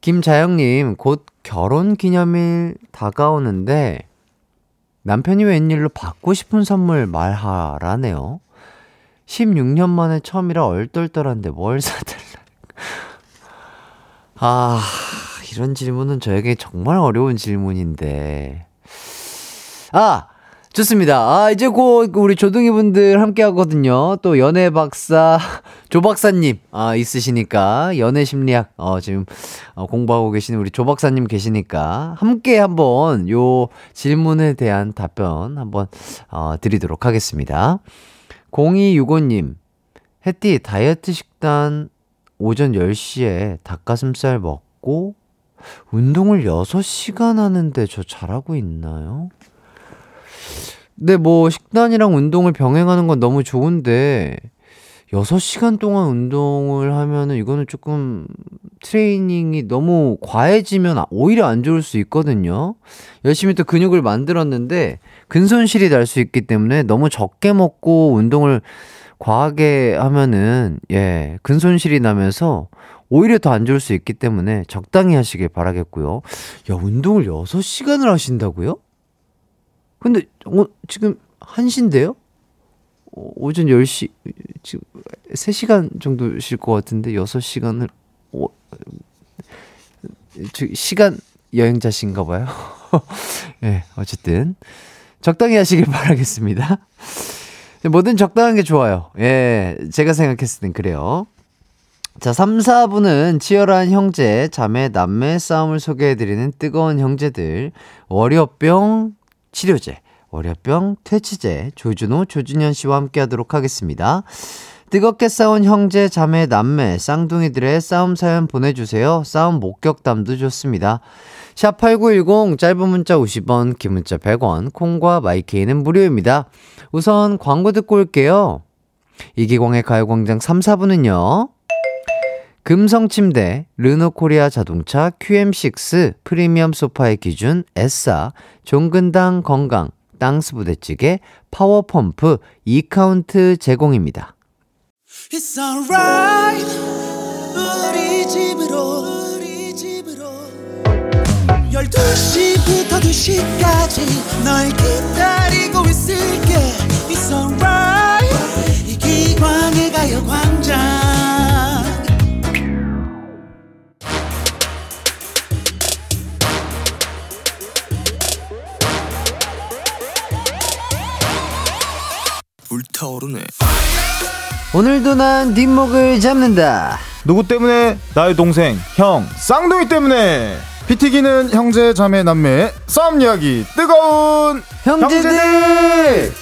김자영님, 곧 결혼 기념일 다가오는데, 남편이 웬일로 받고 싶은 선물 말하라네요. 16년 만에 처음이라 얼떨떨한데 뭘 사달라. 아, 이런 질문은 저에게 정말 어려운 질문인데. 아! 좋습니다. 아, 이제 곧 우리 조둥이 분들 함께 하거든요. 또 연애 박사, <laughs> 조 박사님, 아, 있으시니까, 연애 심리학, 어, 지금, 어, 공부하고 계시는 우리 조 박사님 계시니까, 함께 한번 요 질문에 대한 답변 한번, 어, 드리도록 하겠습니다. 0265님, 햇띠 다이어트 식단 오전 10시에 닭가슴살 먹고, 운동을 6시간 하는데 저 잘하고 있나요? 근데 뭐 식단이랑 운동을 병행하는 건 너무 좋은데 6시간 동안 운동을 하면은 이거는 조금 트레이닝이 너무 과해지면 오히려 안 좋을 수 있거든요. 열심히 또 근육을 만들었는데 근손실이 날 수 있기 때문에 너무 적게 먹고 운동을 과하게 하면은 예, 근손실이 나면서 오히려 더 안 좋을 수 있기 때문에 적당히 하시길 바라겠고요. 야, 운동을 6시간을 하신다고요? 근데 어, 지금 1시인데요? 어, 오전 10시 지금 3시간 정도 쉴 것 같은데 6시간을 어, 시간 여행자신가 봐요. <laughs> 예, 네, 어쨌든 적당히 하시길 바라겠습니다. 뭐든 적당한 게 좋아요. 예, 제가 생각했을 땐 그래요. 자, 3, 4부는 치열한 형제, 자매, 남매 싸움을 소개해드리는 뜨거운 형제들, 월요병 치료제, 월요병 퇴치제, 조준호, 조준현 씨와 함께 하도록 하겠습니다. 뜨겁게 싸운 형제, 자매, 남매, 쌍둥이들의 싸움 사연 보내주세요. 싸움 목격담도 좋습니다. 샵8910 짧은 문자 50원, 긴 문자 100원, 콩과 마이케이는 무료입니다. 우선 광고 듣고 올게요. 이기광의 가요광장 3, 4부는요. 금성침대, 르노코리아 자동차, QM6, 프리미엄 소파의 기준, 에싸, 종근당 건강, 땅스 부대찌개, 파워펌프, 이카운트 제공입니다. 불타오르네. 오늘도 난 뒷목을 잡는다. 누구 때문에? 나의 동생, 형, 쌍둥이 때문에. 피튀기는 형제, 자매, 남매 싸움 이야기 뜨거운 형제들. 형제들!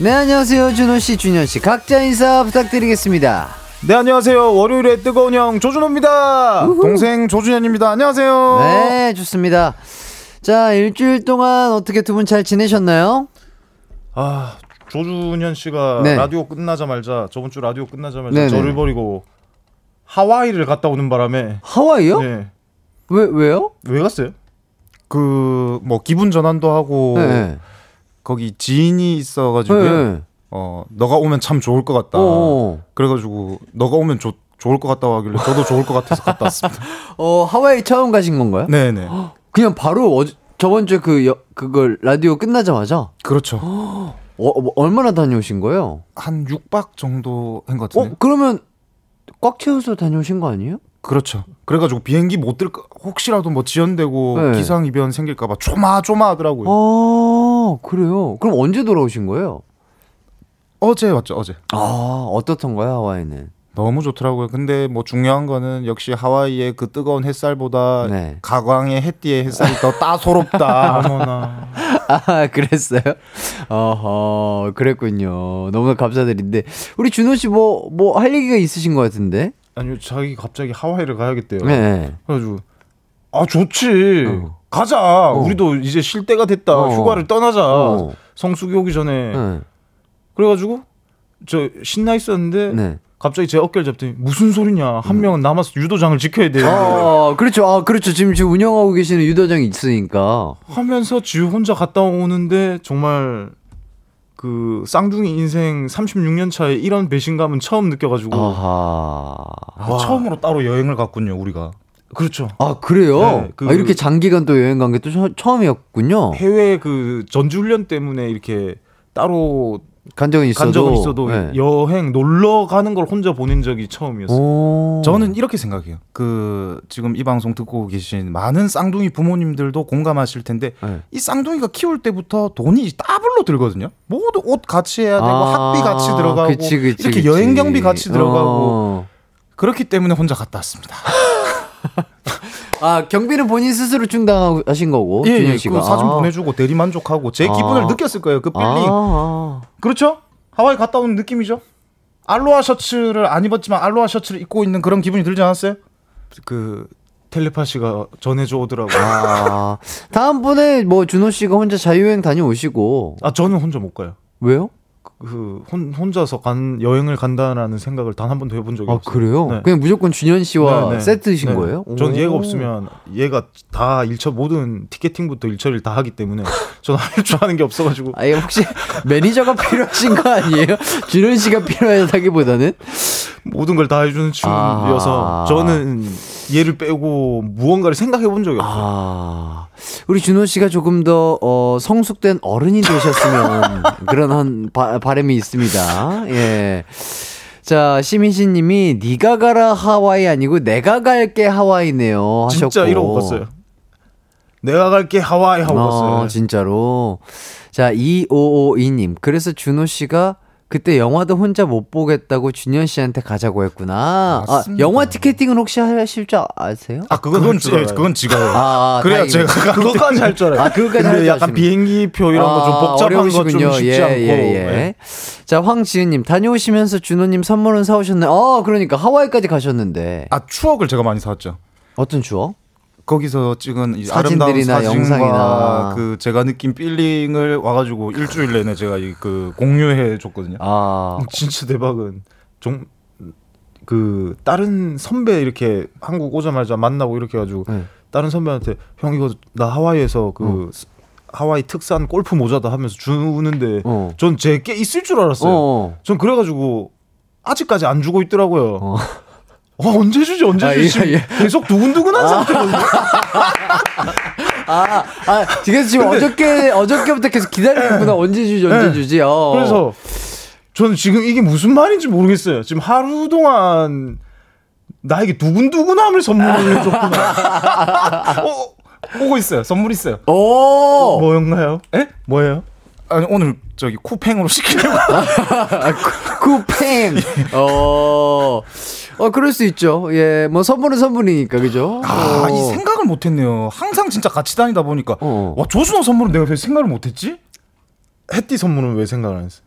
네 안녕하세요 준호 씨, 준현 씨 각자 인사 부탁드리겠습니다. 네 안녕하세요 월요일에 뜨거운 형 조준호입니다 우후. 동생 조준현입니다 안녕하세요 네 좋습니다 자 일주일 동안 어떻게 두 분 잘 지내셨나요? 아 조준현 씨가 네. 라디오 끝나자마자 저번 주 라디오 끝나자마자 네네. 저를 버리고 하와이를 갔다 오는 바람에 하와이요? 네. 왜 왜요? 왜 갔어요? 그 뭐 기분 전환도 하고 네. 거기 지인이 있어가지고요. 네. 어 너가 오면 참 좋을 것 같다. 어어. 그래가지고 너가 오면 좋 좋을 것 같다고 하길래 저도 좋을 것 같아서 갔다 왔습니다. <laughs> 어 하와이 처음 가신 건가요? 네네. <gasps> 그냥 바로 어 저번 주에 그 그걸 라디오 끝나자마자. 그렇죠. <gasps> 어, 뭐 얼마나 다녀오신 거예요? 한 6박 정도 한 것 같은데. 어 그러면 꽉 채워서 다녀오신 거 아니에요? 그렇죠. 그래가지고 비행기 못 뜰까 혹시라도 뭐 지연되고 네. 기상 이변 생길까봐 조마조마하더라고요. 아 그래요? 그럼 언제 돌아오신 거예요? 어제 왔죠, 어제. 아, 어떻던가요, 하와이는? 너무 좋더라고요. 근데 뭐 중요한 거는 역시 하와이의 그 뜨거운 햇살보다 네. 가광의 햇띠의 햇살이 더 따소롭다. <laughs> 어머나. 아, 그랬어요? 어허, 그랬군요. 너무 감사드린데. 우리 준호 씨 뭐, 뭐 할 얘기가 있으신 것 같은데? 아니요, 자기 갑자기 하와이를 가야겠대요. 네. 그래가지고, 아, 좋지. 어. 가자. 어. 우리도 이제 쉴 때가 됐다. 어. 휴가를 떠나자. 어. 성수기 오기 전에. 네. 그래가지고 저 신나 있었는데 네. 갑자기 제 어깨를 잡더니 무슨 소리냐 한 음. 명은 남아서 유도장을 지켜야 돼. 아, 그렇죠. 아, 그렇죠. 지금 지금 운영하고 계시는 유도장이 있으니까. 하면서 지 혼자 갔다 오는데 정말 그 쌍둥이 인생 36년 차에 이런 배신감은 처음 느껴가지고. 아하. 아, 처음으로 따로 여행을 갔군요 우리가. 그렇죠. 아 그래요? 네, 그 아, 이렇게 장기간 또 여행 간 게 또 처음이었군요. 해외 그 전주 훈련 때문에 이렇게 따로 간 적은 있어도, 간 적은 있어도 네. 여행 놀러 가는 걸 혼자 보낸 적이 처음이었어요. 저는 이렇게 생각해요. 그 지금 이 방송 듣고 계신 많은 쌍둥이 부모님들도 공감하실 텐데 네. 이 쌍둥이가 키울 때부터 돈이 따블로 들거든요. 모두 옷 같이 해야 되고 아~ 학비 같이 들어가고 그치, 그치, 이렇게 그치. 여행 경비 같이 들어가고 어~ 그렇기 때문에 혼자 갔다 왔습니다. <laughs> 아 경비는 본인 스스로 충당하신 거고 예, 예, 씨가 그 사진 아. 보내주고 대리 만족하고 제 기분을 아. 느꼈을 거예요 그 feeling 아. 그렇죠? 하와이 갔다 온 느낌이죠. 알로하 셔츠를 안 입었지만 알로하 셔츠를 입고 있는 그런 기분이 들지 않았어요? 그 텔레파시가 전해줘 오더라고. 아, 다음번에 뭐 준호 씨가 혼자 자유여행 다녀오시고. 아 저는 혼자 못 가요. 왜요? 그 혼, 혼자서 간 여행을 간다라는 생각을 단 한 번도 해본 적이 아, 없어요. 그래요? 네. 그냥 무조건 준현 씨와 네, 네. 세트신 네. 거예요? 전 오. 얘가 없으면 얘가 다 일처 모든 티켓팅부터 일처리를 다 하기 때문에 <laughs> 저는 할 줄 아는 게 없어가지고 아예 혹시 <laughs> 매니저가 필요하신 거 아니에요? <laughs> 준현 씨가 필요하다기보다는 모든 걸 다 해주는 친구여서 아. 저는 얘를 빼고 무언가를 생각해 본 적이 없어요. 아, 우리 준호 씨가 조금 더 어, 성숙된 어른이 되셨으면 <laughs> 그런 한 바, 바람이 있습니다. 예. 자, 시민신 님이 니가 가라 하와이 아니고 내가 갈게 하와이네요 하셨고. 진짜 이러고 갔어요. 내가 갈게 하와이 하고 갔어요. 아, 진짜로. 자, 2552 님. 그래서 준호 씨가 그때 영화도 혼자 못 보겠다고 준현 씨한테 가자고 했구나. 아. 영화 티켓팅은 혹시 하실 줄 아세요? 아 그건 그건 그건, 지- 지, 그건 지가요. 아, 그래야 다행이네. 제가 그것까지 할 줄 알아요. 아, 그것까지 할줄 약간 아시는 비행기표 이런 거좀 아, 복잡한 거 좀. 쉽지 예, 않고. 예, 예. 네. 자, 황지은 님, 다녀오시면서 준호 님 선물은 사 오셨나요? 어, 그러니까 하와이까지 가셨는데. 아 추억을 제가 많이 사왔죠. 어떤 추억? 거기서 찍은 이 사진들이나 영상이나. 그 제가 느낀 feeling을 와가지고 일주일 내내 제가 이 그 공유해 줬거든요. 아, 진짜 대박은 좀 그 다른 선배 이렇게 한국 오자마자 만나고 이렇게 해가지고 네. 다른 선배한테 형 이거 나 하와이에서 그 스- 하와이 특산 골프 모자다 하면서 주는데 어. 전제게 있을 줄 알았어요. 어. 전 그래가지고 아직까지 안 주고 있더라고요. 어. 어, 언제 주지 언제 아, 주지 예, 예. 계속 두근두근한 상태거든요. <laughs> 아, 아, 지금 지금 어저께, 어저께부터 계속 기다리는구나. 언제 주지, 언제 네. 주지. 어. 그래서 저는 지금 이게 무슨 말인지 모르겠어요. 지금 하루 동안 나에게 두근두근함을 선물을 해줬구나. 어, 오고 있어요. 선물 있어요. 오! 뭐였나요? 에? 뭐예요? 아니 오늘 저기 쿠팽으로 시키려고. <laughs> 쿠팽! 어, 어, 그럴 수 있죠. 예, 뭐 선물은 선물이니까, 그죠? 아, 어. 이 생각을 못했네요. 항상 진짜 같이 다니다 보니까 어. 와 조준호 선물은 내가 왜 생각을 못했지? 해띠 선물은 왜 생각을 안 했어?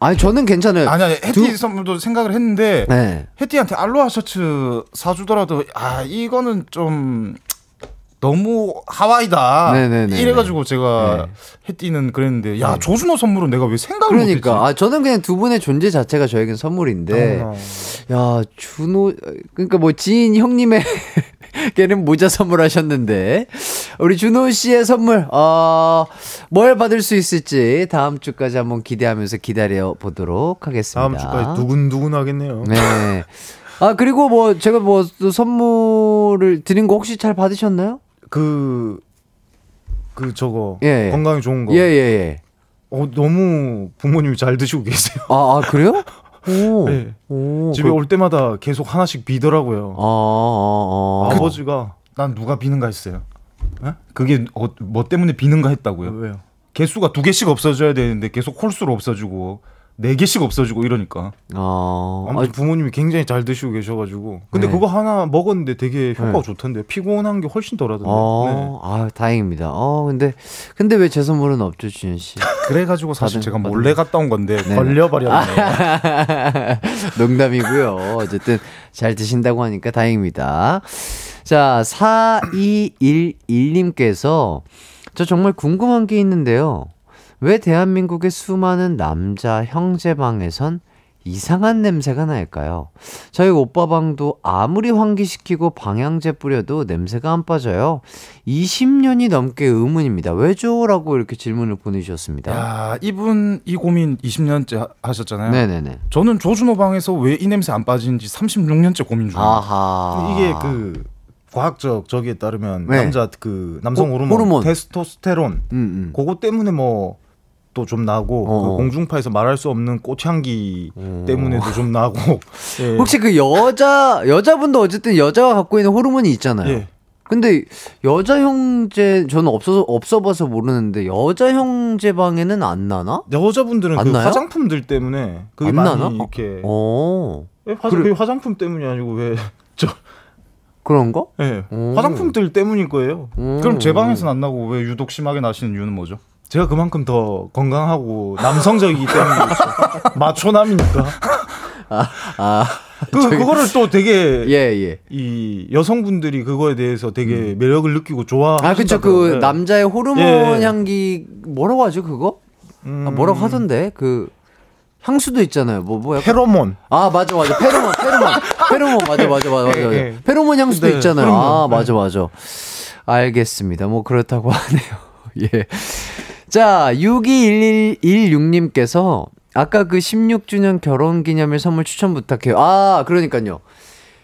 아니, 저는 괜찮아요. 아니 아니 해띠 두- 선물도 생각을 했는데 네. 해띠한테 알로하 셔츠 사주더라도 아 이거는 좀 너무 하와이다. 네네네. 이래가지고 제가 네. 해띠는 그랬는데 야 조준호 선물은 내가 왜 생각을 그러니까. 못했지? 아, 저는 그냥 두 분의 존재 자체가 저에겐 선물인데. 어. 야, 준호, 그러니까 뭐 지인 형님의 걔는 모자 선물하셨는데 우리 준호 씨의 선물 어, 뭘 받을 수 있을지 다음 주까지 한번 기대하면서 기다려 보도록 하겠습니다. 다음 주까지 두근두근 하겠네요. 네. 아 그리고 뭐 제가 뭐또 선물을 드린 거 혹시 잘 받으셨나요? 그, 그 저거 예, 예. 건강에 좋은 거. 예 예, 예. 어, 너무 부모님이 잘 드시고 계세요. 아, 아 그래요? <laughs> 오. 네. 오. 집에 그- 올 때마다 계속 하나씩 비더라고요. 아, 아, 아. 아버지가 난 누가 비는가 했어요. 에? 그게 어, 뭐 때문에 비는가 했다고요. 왜요? 개수가 두 개씩 없어져야 되는데 계속 홀수로 없어지고 네 개씩 없어지고 이러니까. 아, 아무튼 부모님이 굉장히 잘 드시고 계셔가지고. 근데 네. 그거 하나 먹었는데 되게 효과가 네. 좋던데 피곤한 게 훨씬 덜하던데. 네. 어, 아, 다행입니다. 어, 근데, 근데 왜 제 선물은 없죠, 준현 씨? <laughs> 그래가지고 사실 받은- 제가 받은- 몰래 갔다 온 건데 네. 걸려버렸네. <laughs> 농담이고요. 어쨌든 잘 드신다고 하니까 다행입니다. 자, 4211님께서 저 정말 궁금한 게 있는데요. 왜 대한민국의 수많은 남자 형제방에선 이상한 냄새가 날까요? 저희 오빠 방도 아무리 환기시키고 방향제 뿌려도 냄새가 안 빠져요. 20년이 넘게 의문입니다. 왜죠? 라고 이렇게 질문을 보내주셨습니다. 야 이분 이 고민 20년째 하- 하셨잖아요. 네네네. 저는 조준호 방에서 왜 이 냄새 안 빠지는지 36년째 고민 중이에요. 아하. 이게 그 과학적 저기에 따르면 네. 남자 그 남성 호- 호르몬, 호르몬. 테스토스테론 음, 음. 그거 때문에 뭐 또좀 나고 어. 그 공중파에서 말할 수 없는 꽃향기 어. 때문에도 좀 나고 <laughs> 예. 혹시 그 여자 여자분도 어쨌든 여자가 갖고 있는 호르몬이 있잖아요. 예. 근데 여자 형제 저는 없어서 없어 봐서 모르는데 여자 형제 방에는 안 나나? 여자분들은 안 그 나요? 화장품들 때문에 그게 안 많이 나나? 이렇게 어 예, 화, 그래. 화장품 때문이 아니고 왜 <laughs> 저 그런 거? 예. 오. 화장품들 때문일 거예요. 오. 그럼 제 방에서는 안 나고 왜 유독 심하게 나시는 이유는 뭐죠? 제가 그만큼 더 건강하고 남성적이기 때문에 그렇죠. 마초남이니까. 아, 아. 그, 저기, 그거를 또 되게 예, 예. 이 여성분들이 그거에 대해서 되게 음. 매력을 느끼고 좋아. 아, 그쵸. 그 네. 남자의 호르몬 예. 향기 뭐라고 하죠, 그거? 음. 아, 뭐라고 하던데? 그 향수도 있잖아요. 뭐 뭐야? 페로몬. 아 맞아 맞아. 페로몬 페로몬 페로몬 맞아 맞아 맞아 맞아. 예, 예. 페로몬 향수도 네, 있잖아요. 페로몬. 아 맞아 맞아. 알겠습니다. 뭐 그렇다고 <laughs> 하네요. 예. 자 621116님께서 아까 그 16주년 결혼 기념일 선물 추천 부탁해요. 아 그러니까요.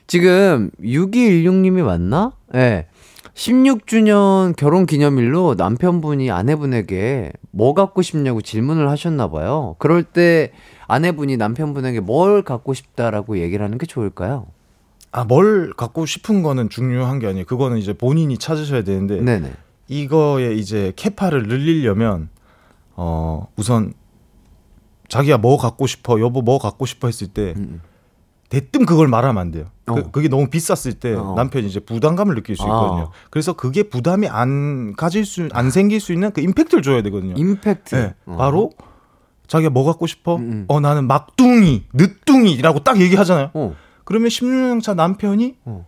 지금 6216님이 맞나? 예. 네. 16주년 결혼 기념일로 남편분이 아내분에게 뭐 갖고 싶냐고 질문을 하셨나 봐요. 그럴 때 아내분이 남편분에게 뭘 갖고 싶다라고 얘기를 하는 게 좋을까요? 아, 뭘 갖고 싶은 거는 중요한 게 아니에요. 그거는 이제 본인이 찾으셔야 되는데 네네. 이거에 이제 캐파를 늘리려면 어, 우선 자기가 뭐 갖고 싶어, 여보 뭐 갖고 싶어 했을 때 음. 음. 대뜸 그걸 말하면 안 돼요. 그, 어. 그, 게 너무 비쌌을 때 어. 남편이 이제 부담감을 느낄 수 있거든요. 아. 그래서 그게 부담이 안 가질 수, 안 생길 수 있는 그 임팩트를 줘야 되거든요. 임팩트. 네. 어. 바로 자기가 뭐 갖고 싶어? 음, 음. 어 나는 막둥이, 늦둥이라고 딱 얘기하잖아요. 어. 그러면 16년 차 남편이 어.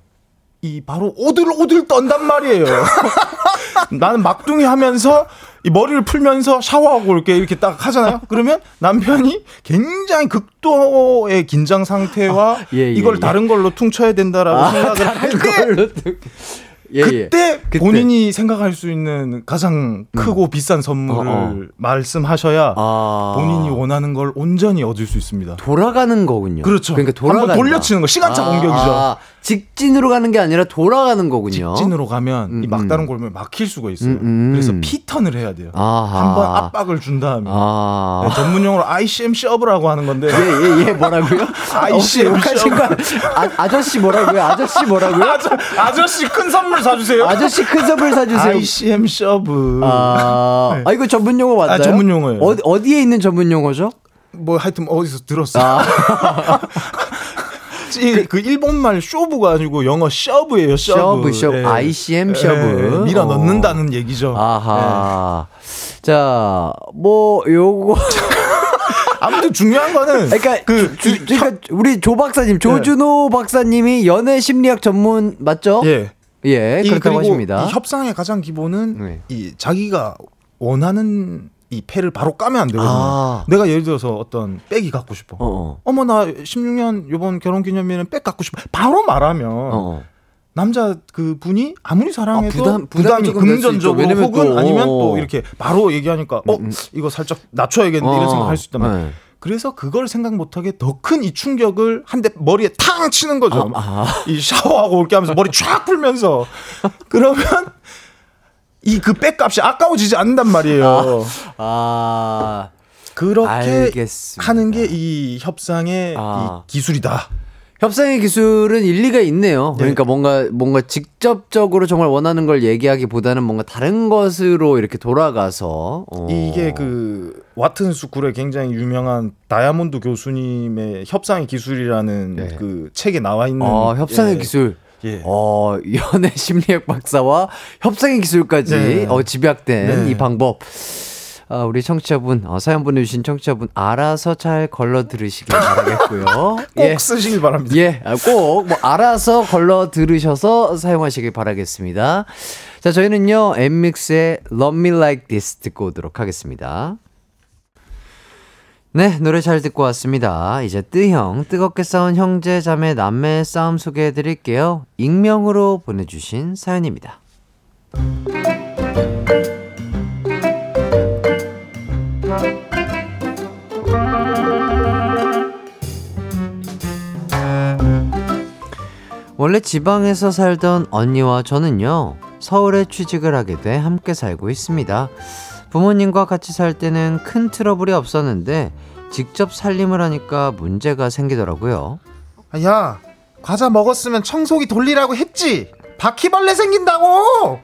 이 바로 오들오들 떤단 말이에요. <laughs> 나는 막둥이 하면서 이 머리를 풀면서 샤워하고 이렇게 이렇게 딱 하잖아요. 그러면 남편이 굉장히 극도의 긴장 상태와 아, 예, 예, 이걸 예. 다른 걸로 퉁쳐야 된다라고 아, 생각을 할 때. 예, 예, 그때, 그때, 본인이 생각할 수 있는 가장 음. 크고 음. 비싼 선물을 어, 어. 말씀하셔야 아. 본인이 원하는 걸 온전히 얻을 수 있습니다. 돌아가는 거군요. 그렇죠. 그러니까 돌아가 돌려치는 거 시간차 아. 공격이죠. 직진으로 가는 게 아니라 돌아가는 거군요. 직진으로 가면 음, 이 막다른 음. 골면 막힐 수가 있어요. 음, 음. 그래서 피턴을 해야 돼요. 한번 압박을 준 다음에 아. 네, 전문 용어로 ICM 셔브라고 하는 건데. 예예예 예, 예, 뭐라고요? <laughs> ICM 셔브. 아, 저씨 뭐라고요? 아저씨 뭐라고요? 아저, 씨큰 선물 사주세요. 아저씨 큰 선물 사주세요. ICM 셔브. 아, 네. 아 이거 전문 용어 맞나요? 아, 전문 용어예요. 어디 어디에 있는 전문 용어죠? 뭐 하여튼 어디서 들었어요. 아. <laughs> 그, 그 일본말 쇼브가 아니고 영어 셔브예요. 셔브. 셔브, 셔브. 네. ICM 셔브. 네. 밀어 넣는다는 어. 얘기죠. 아하. 네. 자, 뭐 요거 <laughs> 아무튼 중요한 거는 그러니까 그 주, 그러니까 우리 조 박사님 조준호 네. 박사님이 연애 심리학 전문 맞죠? 예. 예, 그렇다고 하십니다. 이 협상의 가장 기본은 네. 이 자기가 원하는 이 패를 바로 까면 안 되거든요. 아. 내가 예를 들어서 어떤 백이 갖고 싶어. 어어. 어머 나 16년 요번 결혼 기념일은 백 갖고 싶어. 바로 말하면 어어. 남자 그 분이 아무리 사랑해도 아, 부담, 부담이, 부담이 금전적으로 혹은 또, 아니면 또 이렇게 바로 얘기하니까 어 음, 음. 이거 살짝 낮춰야겠는데 이런 생각 할 수 있단 말이에요. 네. 그래서 그걸 생각 못하게 더 큰 이 충격을 한 대 머리에 탕 치는 거죠. 아, 아. 이 샤워하고 올게 하면서 머리 쫙 풀면서 그러면 이 그 백값이 아까워지지 않는단 말이에요. 아, 아 그렇게 알겠습니다. 하는 게 이 협상의 아. 이 기술이다. 협상의 기술은 일리가 있네요. 네. 그러니까 뭔가 뭔가 직접적으로 정말 원하는 걸 얘기하기보다는 뭔가 다른 것으로 이렇게 돌아가서 어. 이게 그 와튼 스쿨의 굉장히 유명한 다이아몬드 교수님의 협상의 기술이라는 네. 그 책에 나와 있는 어, 협상의 예. 기술. 예. 어, 연애 <laughs> 심리학 박사와 협상의 기술까지 네. 어, 집약된 네. 이 방법. 어, 우리 청취자분, 어, 사연 보내주신 청취자분, 알아서 잘 걸러 들으시길 바라겠고요. <laughs> 꼭 예. 쓰시길 바랍니다. 예, 아, 꼭, 뭐, 알아서 걸러 들으셔서 사용하시길 바라겠습니다. 자, 저희는요, 엠믹스의 Love Me Like This 듣고 오도록 하겠습니다. 네, 노래 잘 듣고 왔습니다. 이제 뜨형, 뜨겁게 싸운 형제, 자매, 남매 싸움 소개해 드릴게요. 익명으로 보내주신 사연입니다. 원래 지방에서 살던 언니와 저는요, 서울에 취직을 하게 돼 함께 살고 있습니다. 부모님과 같이 살 때는 큰 트러블이 없었는데, 직접 살림을 하니까 문제가 생기더라고요. 야, 과자 먹었으면 청소기 돌리라고 했지! 바퀴벌레 생긴다고!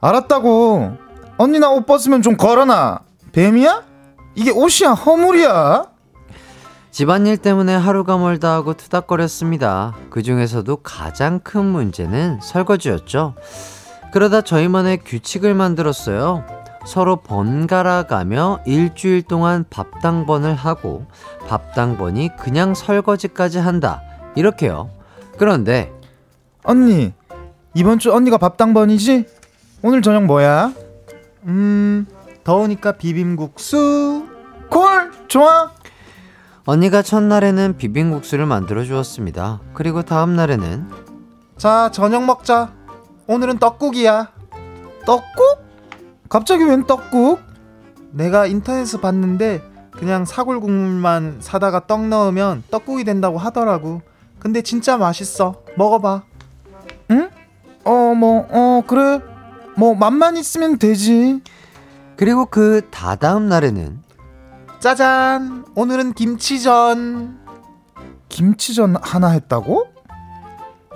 알았다고. 언니 나 옷 벗으면 좀 걸어놔. 뱀이야? 이게 옷이야, 허물이야? 집안일 때문에 하루가 멀다 하고 투닥거렸습니다. 그 중에서도 가장 큰 문제는 설거지였죠. 그러다 저희만의 규칙을 만들었어요. 서로 번갈아 가며 일주일 동안 밥당번을 하고 밥당번이 그냥 설거지까지 한다. 이렇게요. 그런데 언니 이번 주 언니가 밥당번이지? 오늘 저녁 뭐야? 음 더우니까 비빔국수 콜 좋아 언니가 첫날에는 비빔국수를 만들어 주었습니다. 그리고 다음 날에는 자 저녁 먹자 오늘은 떡국이야 떡국? 갑자기 웬 떡국? 내가 인터넷에서 봤는데 그냥 사골 국물만 사다가 떡 넣으면 떡국이 된다고 하더라고. 근데 진짜 맛있어. 먹어봐. 응? 어 뭐 어 그래. 뭐 맛만 있으면 되지. 그리고 그 다다음 날에는? 짜잔. 오늘은 김치전. 김치전 하나 했다고?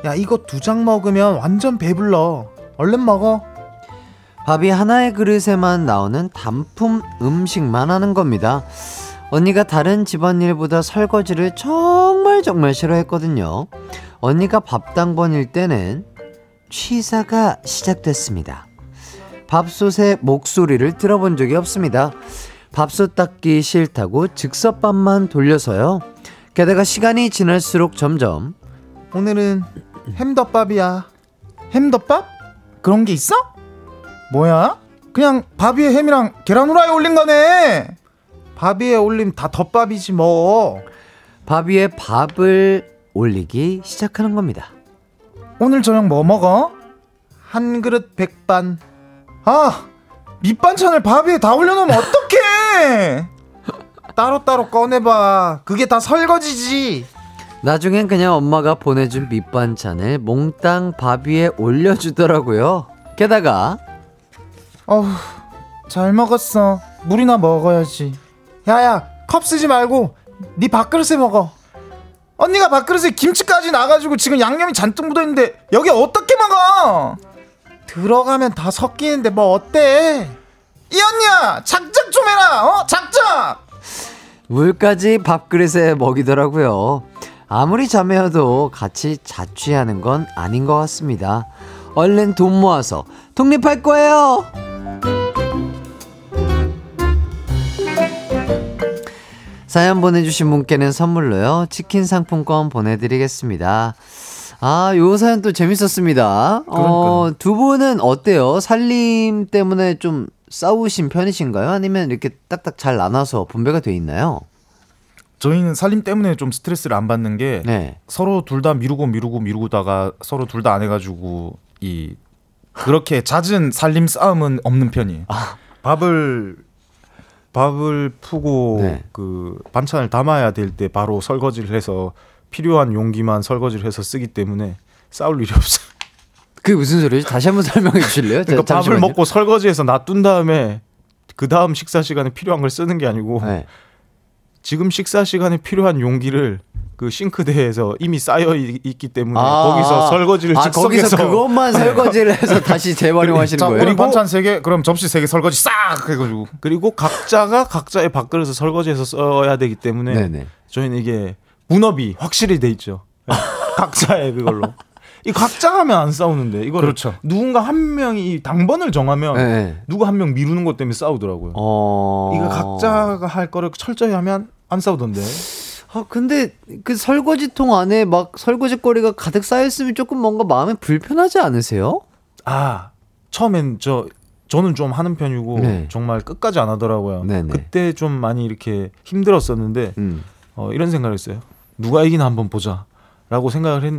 야 이거 두 장 먹으면 완전 배불러. 얼른 먹어 밥이 하나의 그릇에만 나오는 단품 음식만 하는 겁니다. 언니가 다른 집안일보다 설거지를 정말 정말 싫어했거든요. 언니가 밥당번일 때는 취사가 시작됐습니다. 밥솥의 목소리를 들어본 적이 없습니다. 밥솥 닦기 싫다고 즉석밥만 돌려서요. 게다가 시간이 지날수록 점점 오늘은 햄덮밥이야 햄덮밥? 그런 게 있어? 뭐야? 그냥 밥 위에 햄이랑 계란 후라이 올린 거네 밥 위에 올림 다 덮밥이지 뭐 밥 위에 밥을 올리기 시작하는 겁니다. 오늘 저녁 뭐 먹어? 한 그릇 백반 아 밑반찬을 밥 위에 다 올려놓으면 어떡해 <laughs> 따로따로 꺼내봐 그게 다 설거지지 나중엔 그냥 엄마가 보내준 밑반찬을 몽땅 밥 위에 올려주더라고요. 게다가 어후 잘 먹었어. 물이나 먹어야지. 야야 컵 쓰지 말고 네 밥그릇에 먹어. 언니가 밥그릇에 김치까지 나가지고 지금 양념이 잔뜩 묻어있는데 여기 어떻게 먹어? 들어가면 다 섞이는데 뭐 어때? 이 언니야 작작 좀 해라 어? 작작! 물까지 밥그릇에 먹이더라고요. 아무리 자매여도 같이 자취하는 건 아닌 것 같습니다. 얼른 돈 모아서 독립할 거예요. 사연 보내주신 분께는 선물로요 치킨 상품권 보내드리겠습니다. 아, 요 사연 또 재밌었습니다. 어, 두 분은 어때요? 살림 때문에 좀 싸우신 편이신가요? 아니면 이렇게 딱딱 잘 나눠서 분배가 돼 있나요? 저희는 살림 때문에 좀 스트레스를 안 받는 게 네. 서로 둘 다 미루고 미루고 미루다가 서로 둘 다 안 해가지고 이 그렇게 잦은 살림 싸움은 없는 편이에요. 밥을 밥을 푸고 네. 그 반찬을 담아야 될 때 바로 설거지를 해서 필요한 용기만 설거지를 해서 쓰기 때문에 싸울 일이 없어요. 그게 무슨 소리지? 다시 한번 설명해 주실래요? 그러니까 자, 밥을. 먹고 설거지해서 놔둔 다음에 그 다음 식사 시간에 필요한 걸 쓰는 게 아니고 네. 지금 식사 시간에 필요한 용기를 그 싱크대에서 이미 쌓여 있- 있기 때문에 아, 거기서 설거지를 아, 거기서 그것만 <laughs> 설거지를 해서 다시 재활용하시는 자, 거예요? 오늘 반찬 세 개, 그럼 접시 세 개 설거지 싹 해가지고 그리고 각자가 각자의 밥그릇을 설거지해서 써야 되기 때문에 네네. 저희는 이게 분업이 확실히 돼 있죠. 네. <laughs> 각자의 그걸로. 이 각자 하면 안 싸우는데 이거 그렇죠. 누군가 한 명이 이 당번을 정하면 네. 누가 한 명 미루는 것 때문에 싸우더라고요. 어. 이거 각자가 할 거를 철저히 하면 안 싸우던데. 아, 근데 그 설거지통 안에 막 설거지거리가 가득 쌓여있으면 조금 뭔가 마음이 불편하지 않으세요? 아 처음엔 저 저는 좀 하는 편이고 네. 정말 끝까지 안 하더라고요. 네네. 그때 좀 많이 이렇게 힘들었었는데 음. 어, 이런 생각을 했어요. 누가 이기나 한번 보자라고 생각을 했.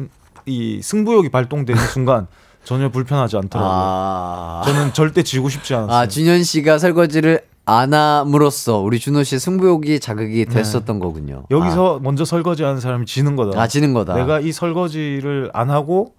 이 승부욕이 발동되는 <laughs> 순간 전혀 불편하지 않더라고요. 아. 저는 절대 지고 싶지 않았어요. 아, 준현 씨가 설거지를 안 함으로써 우리 준호 씨의 승부욕이 자극이 됐었던 거군요. 네. 여기서 먼저 설거지하는 사람이 지는 거다. 아, 아, 지는 거다. 내가 이 설거지를 안 하고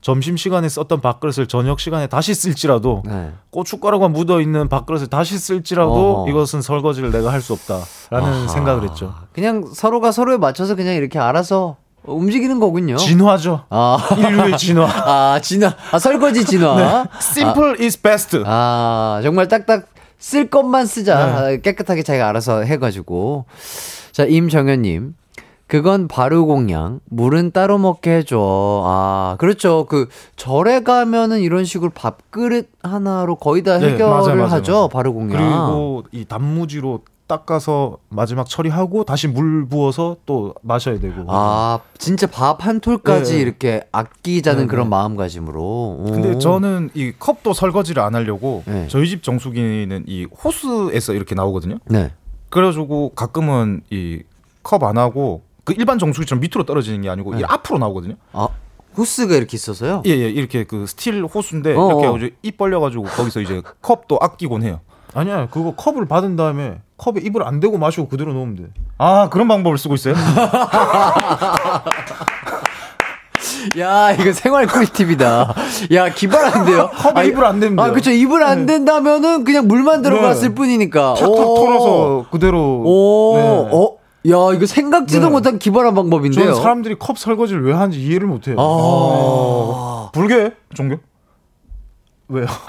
점심 시간에 썼던 밥그릇을 저녁 시간에 다시 쓸지라도 네. 고춧가루가 묻어 있는 밥그릇을 다시 쓸지라도 어허. 이것은 설거지를 내가 할 수 없다라는 아하. 생각을 했죠. 그냥 서로가 서로에 맞춰서 그냥 이렇게 알아서 움직이는 거군요. 진화죠. 아, 인류의 진화. <laughs> 아, 진화. 아, 설거지 진화. Simple is best. 아, 정말 딱딱 쓸 것만 쓰자. 네. 아, 깨끗하게 자기가 알아서 해가지고. 자, 임정현님. 그건 바로 공양. 물은 따로 먹게 해줘. 아, 그렇죠. 그, 절에 가면은 이런 식으로 밥그릇 하나로 거의 다 네, 해결을 맞아요, 맞아요, 하죠. 바로 공양. 그리고 이 단무지로 닦아서 마지막 처리하고 다시 물 부어서 또 마셔야 되고. 아, 진짜 밥 한 톨까지 네. 이렇게 아끼자는 네, 그런 네. 마음가짐으로. 오. 근데 저는 이 컵도 설거지를 안 하려고 네. 저희 집 정수기는 이 호스에서 이렇게 나오거든요. 네. 그래가지고 가끔은 이 컵 안 하고 그 일반 정수기처럼 밑으로 떨어지는 게 아니고 네. 이 앞으로 나오거든요. 아, 호스가 이렇게 있어서요? 예, 예, 이렇게 그 스틸 호스인데 어, 이렇게 입 벌려가지고 거기서 이제 컵도 아끼곤 해요. 아니야, 그거 컵을 받은 다음에 컵에 입을 안 대고 마시고 그대로 놓으면 돼. 아 그런 방법을 쓰고 있어요? <laughs> 야, 이거 생활 꿀팁이다. 야, 기발한데요? <laughs> 컵에 입을 안 대면 아. 그쵸. 입을 안 된다면은 그냥 물만 들어갔을 네. 뿐이니까. 탁탁 오. 털어서 그대로. 오, 네. 어? 야, 이거 생각지도 네. 못한 기발한 방법인데요. 저는 사람들이 컵 설거지를 왜 하는지 이해를 못해요. 아. 불교 종교? 왜요? <laughs>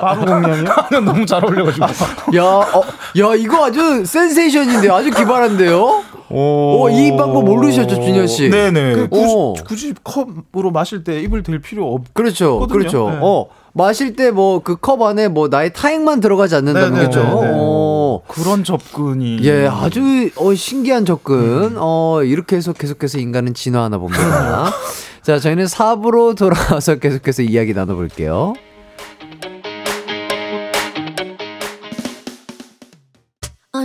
바로 공양이요? 너무 잘 어울려가지고. 야, 어, 야, 이거 아주 센세이션인데요. 아주 기발한데요. 오, 이 방법 모르셨죠, 준현 씨? 네네. 그 오. 굳이, 굳이 컵으로 마실 때 입을 댈 필요 없. 그렇죠. 거든요. 그렇죠. 네. 어, 마실 때 뭐 그 컵 안에 뭐 나의 타액만 들어가지 않는다는 네, 네, 거죠. 네, 네. 어. 그런 접근이. 예, 아주 어, 신기한 접근. 어, 이렇게 해서 계속해서 인간은 진화하나 봅니다. <laughs> 자, 저희는 4부로 돌아와서 계속해서 이야기 나눠볼게요.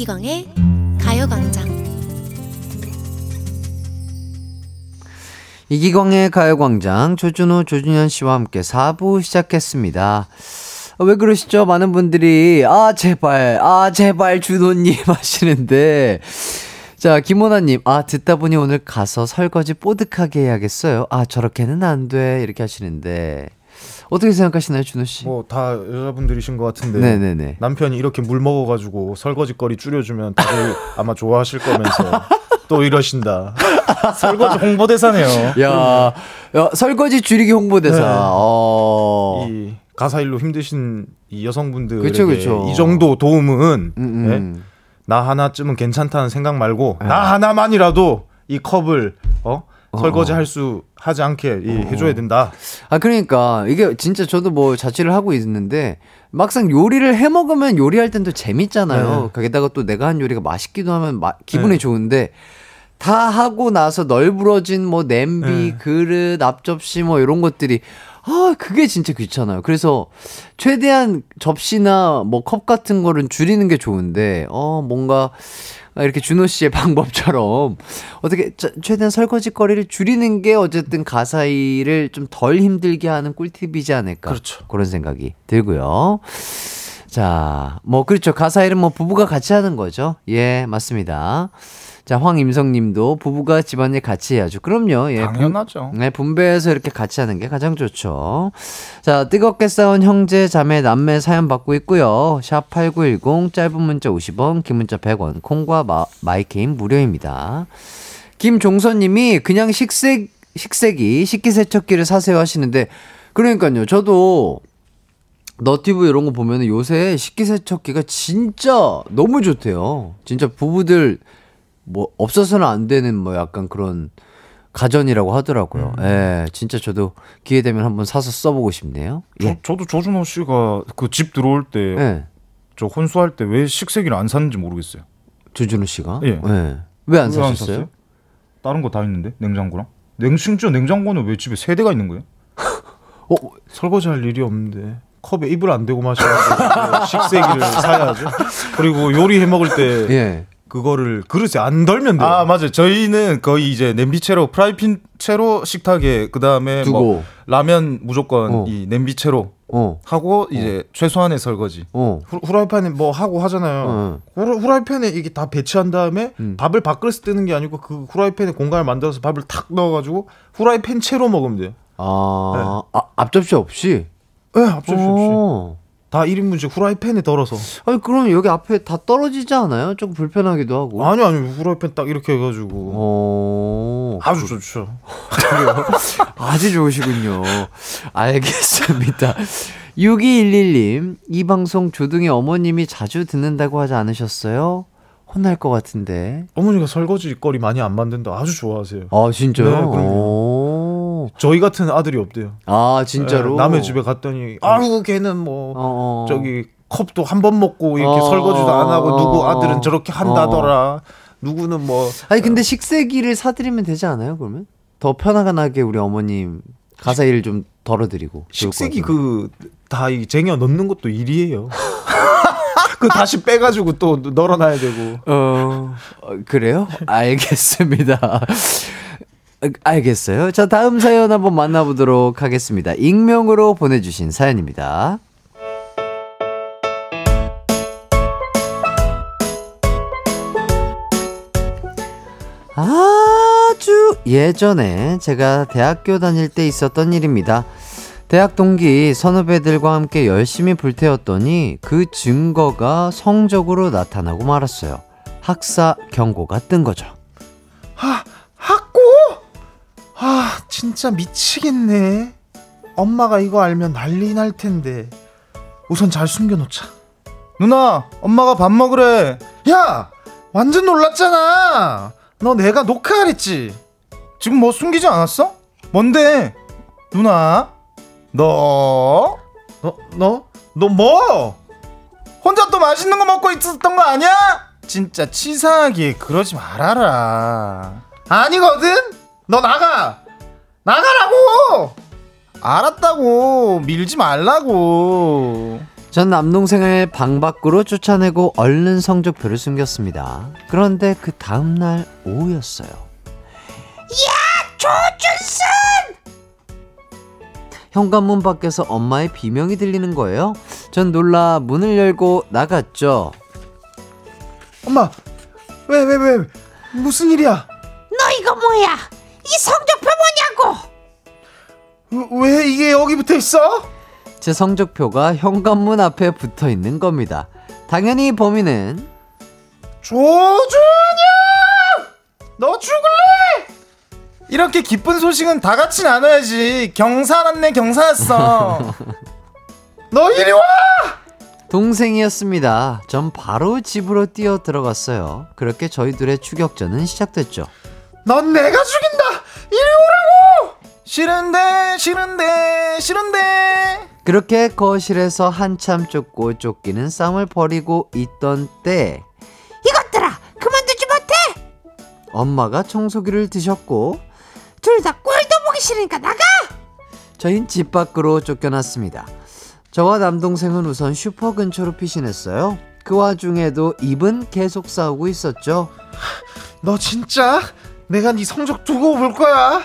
이기광의 가요광장 이기광의 가요광장 조준호, 조준현 씨와 함께 4부 시작했습니다. 어, 왜 그러시죠? 많은 분들이 아 제발 아 제발 준호님 <laughs> 하시는데 자 김호나님 아 듣다 보니 오늘 가서 설거지 뽀득하게 해야겠어요. 아 저렇게는 안 돼 이렇게 하시는데 어떻게 생각하시나요 준호 씨? 뭐 다 여자분들이신 것 같은데. 네네네. 남편이 이렇게 물 먹어가지고 설거지거리 줄여주면 다들 <laughs> 아마 좋아하실 거면서 또 이러신다. <laughs> 설거지 홍보대사네요. 야, 야 설거지 줄이기 홍보대사. 네. 어. 이 가사 일로 힘드신 이 여성분들에게 그쵸, 그쵸. 이 정도 도움은 음, 네? 음. 나 하나쯤은 괜찮다는 생각 말고 나 하나만이라도 이 컵을 어? 설거지 할 수 하지 않게 이 해줘야 된다. 아 그러니까 이게 진짜 저도 뭐 자취를 하고 있는데 막상 요리를 해 먹으면 요리할 땐 또 재밌잖아요. 네. 거기다가 또 내가 한 요리가 맛있기도 하면 마- 기분이 네. 좋은데 다 하고 나서 널브러진 뭐 냄비, 네. 그릇, 앞접시 뭐 이런 것들이 아 그게 진짜 귀찮아요. 그래서 최대한 접시나 뭐 컵 같은 거는 줄이는 게 좋은데 어 뭔가 이렇게 준호 씨의 <laughs> 방법처럼 어떻게 자- 최대한 설거지 거리를 줄이는 게 어쨌든 가사일을 좀 덜 힘들게 하는 꿀팁이지 않을까. 그렇죠. 그런 생각이 들고요. 자, 뭐 그렇죠. 가사일은 뭐 부부가 같이 하는 거죠. 예, 맞습니다. 자, 황임성 님도 부부가 집안일 같이 해야죠. 그럼요. 예. 분- 당연하죠. 네, 분배해서 이렇게 같이 하는 게 가장 좋죠. 자, 뜨겁게 싸운 형제, 자매, 남매 사연 받고 있고요. 샵 8910, 짧은 문자 50원, 긴 문자 100원, 콩과 마, 마이케이는 무료입니다. 김종선 님이 그냥 식색, 식세기, 식기세척기를 사세요 하시는데, 그러니까요, 저도 너튜브 이런 거 보면 요새 식기세척기가 진짜 너무 좋대요. 진짜 부부들 뭐 없어서는 안 되는 뭐 약간 그런 가전이라고 하더라고요. 예, 진짜 저도 기회 되면 한번 사서 써보고 싶네요. 예. 저, 도 조준호 씨가 그 집 들어올 때저 예. 혼수할 때 왜 식세기를 안 샀는지 모르겠어요. 조준호 씨가? 예. 왜안왜안 사셨어요? 다른 거 다 있는데 냉장고랑. 냉 심지어 냉장고는 왜 집에 세 대가 있는 거예요? <laughs> 어, 설거지할 일이 없는데 컵에 입을 안 대고 마셔야 식세기를 사야죠. 그리고 요리해 먹을 때 예. 그거를 그릇에 안 덜면 돼요. 아 맞아요. 저희는 거의 이제 냄비채로 프라이팬 채로 식탁에 그 다음에. 뭐 라면 무조건 어. 이 냄비채로 어. 하고 이제 최소한의 설거지. 어. 후, 후라이팬에 뭐 하고 하잖아요. 어. 후라, 후라이팬에 이게 다 배치한 다음에 음. 밥을 밥그릇에 뜨는 게 아니고 그 후라이팬에 공간을 만들어서 밥을 탁 넣어가지고 후라이팬 채로 먹으면 돼요. 아, 아 앞접시 없이? 예, 앞접시 없이. 어. 다 1인분씩 후라이팬에 덜어서. 아니 그럼 여기 앞에 다 떨어지지 않아요? 조금 불편하기도 하고. 아니 아니 후라이팬 딱 이렇게 해가지고 어. 아주 좋죠. <laughs> 아주 좋으시군요. 알겠습니다. 6211님, 이 방송 조둥이 어머님이 자주 듣는다고 하지 않으셨어요? 혼날 것 같은데. 어머니가 설거지 거리 많이 안 만든다 아주 좋아하세요. 아, 진짜요? 네, 그럼요. 오. 저희 같은 아들이 없대요. 아, 진짜로? 예, 남의 집에 갔더니 아유 걔는 뭐 어, 어. 저기 컵도 한 번 먹고 이렇게 어, 설거지도 안 하고 어, 누구 어, 아들은 저렇게 한다더라. 누구는 뭐 아니, 근데 식세기를 사드리면 되지 않아요, 그러면? 더 편하게 우리 어머님 가사 일을 좀 덜어드리고. 식세기 같아요. 그다 이 쟁여 넣는 것도 일이에요. <laughs> 그 다시 빼가지고 또 널어놔야 되고. 어, 어, 그래요? 알겠습니다. 어, 알겠어요. 자, 다음 사연 한번 만나보도록 하겠습니다. 익명으로 보내주신 사연입니다. 아주 예전에 제가 대학교 다닐 때 있었던 일입니다. 대학 동기 선후배들과 함께 열심히 불태웠더니 그 증거가 성적으로 나타나고 말았어요. 학사 경고가 뜬 거죠. 아 학고? 아 진짜 미치겠네. 엄마가 이거 알면 난리 날 텐데. 우선 잘 숨겨놓자. 누나, 엄마가 밥 먹으래. 야 완전 놀랐잖아. 너 내가 녹화하랬지. 지금 뭐 숨기지 않았어? 뭔데? 누나, 너 너 너 너 뭐? 혼자 또 맛있는 거 먹고 있었던 거 아니야? 진짜 치사하게 그러지 말아라. 아니거든. 너 나가. 나가라고. 알았다고 밀지 말라고. 전 남동생을 방 밖으로 쫓아내고 얼른 성적표를 숨겼습니다. 그런데 그 다음날 오후였어요. 현관문 밖에서 엄마의 비명이 들리는 거예요. 전 놀라 문을 열고 나갔죠. 엄마 왜 왜 왜 무슨 일이야? 너 이거 뭐야? 이 성적표 뭐냐고? 왜, 왜 이게 여기 붙어 있어? 제 성적표가 현관문 앞에 붙어 있는 겁니다. 당연히 범인은 조준영! 너 죽을래? 이렇게 기쁜 소식은 다 같이 나눠야지. 경사 났네, 경사 났어. <laughs> 너 이리 와! 동생이었습니다. 전 바로 집으로 뛰어 들어갔어요. 그렇게 저희 둘의 추격전은 시작됐죠. 넌 내가 죽인다! 이리 오라고! 싫은데, 싫은데, 싫은데. 그렇게 거실에서 한참 쫓고 쫓기는 싸움을 벌이고 있던 때 이것들아 그만두지 못해? 엄마가 청소기를 드셨고 둘 다 꼴도 보기 싫으니까 나가! 저흰 집 밖으로 쫓겨났습니다. 저와 남동생은 우선 슈퍼 근처로 피신했어요. 그 와중에도 입은 계속 싸우고 있었죠. 너 진짜 내가 네 성적 두고 볼 거야.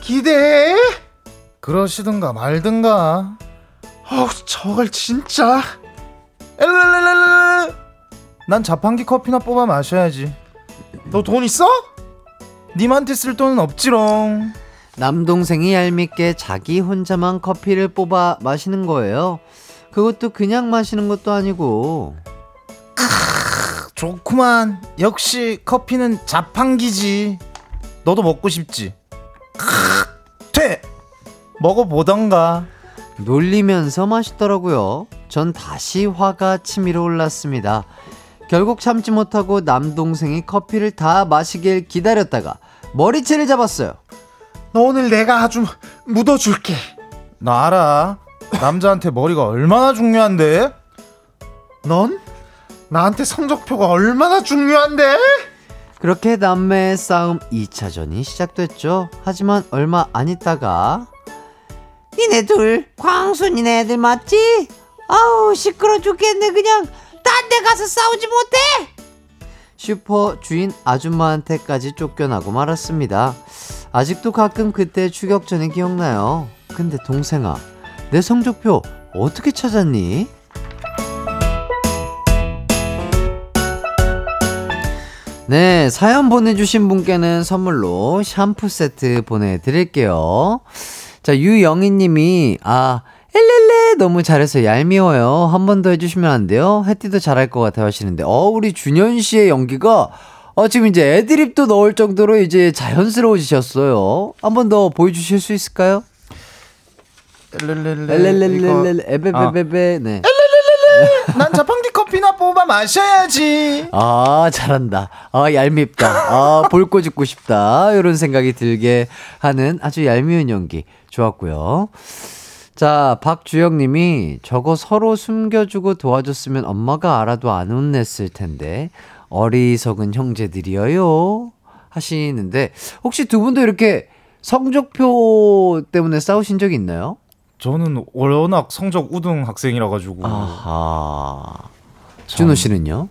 기대해. 그러시든가 말든가. 어우, 저걸 진짜. 난 자판기 커피나 뽑아 마셔야지. 너 돈 있어? 님한테 쓸 돈은 없지롱. 남동생이 얄밉게 자기 혼자만 커피를 뽑아 마시는 거예요. 그것도 그냥 마시는 것도 아니고 좋구만. 역시 커피는 자판기지. 너도 먹고 싶지? 크, 돼. 먹어보던가. 놀리면서 마시더라고요. 전 다시 화가 치밀어 올랐습니다. 결국 참지 못하고 남동생이 커피를 다 마시길 기다렸다가 머리채를 잡았어요. 너 오늘 내가 아주 묻어줄게. 나 알아. 남자한테 머리가 얼마나 중요한데? 넌 나한테 성적표가 얼마나 중요한데? 그렇게 남매의 싸움 2차전이 시작됐죠. 하지만 얼마 안 있다가 니네 둘 광순이네 애들 맞지? 아우 시끄러 죽겠네 그냥 딴 데 가서 싸우지 못해? 슈퍼 주인 아줌마한테까지 쫓겨나고 말았습니다. 아직도 가끔 그때 추격전이 기억나요. 근데 동생아, 내 성적표 어떻게 찾았니? 네, 사연 보내주신 분께는 선물로 샴푸 세트 보내드릴게요. 자, 유영희 님이, 아, 엘렐레 너무 잘해서 얄미워요. 한 번 더 해주시면 안 돼요? 해띠도 잘할 것 같아요 하시는데, 어, 우리 준현 씨의 연기가, 어, 지금 이제 애드립도 넣을 정도로 이제 자연스러워지셨어요. 한 번 더 보여주실 수 있을까요? 엘렐렐렐렐, 에베베베베, 네. 난 자판기 커피나 뽑아 마셔야지. 아, 잘한다. 아, 얄밉다. 아, 볼거 짓고 싶다. 이런 생각이 들게 하는 아주 얄미운 연기. 좋았고요. 자, 박주영 님이 저거 서로 숨겨주고 도와줬으면 엄마가 알아도 안 혼냈을 텐데, 어리석은 형제들이여요. 하시는데, 혹시 두 분도 이렇게 성적표 때문에 싸우신 적이 있나요? 저는 워낙 성적 우등 학생이라 가지고 아하. 준호 씨는요?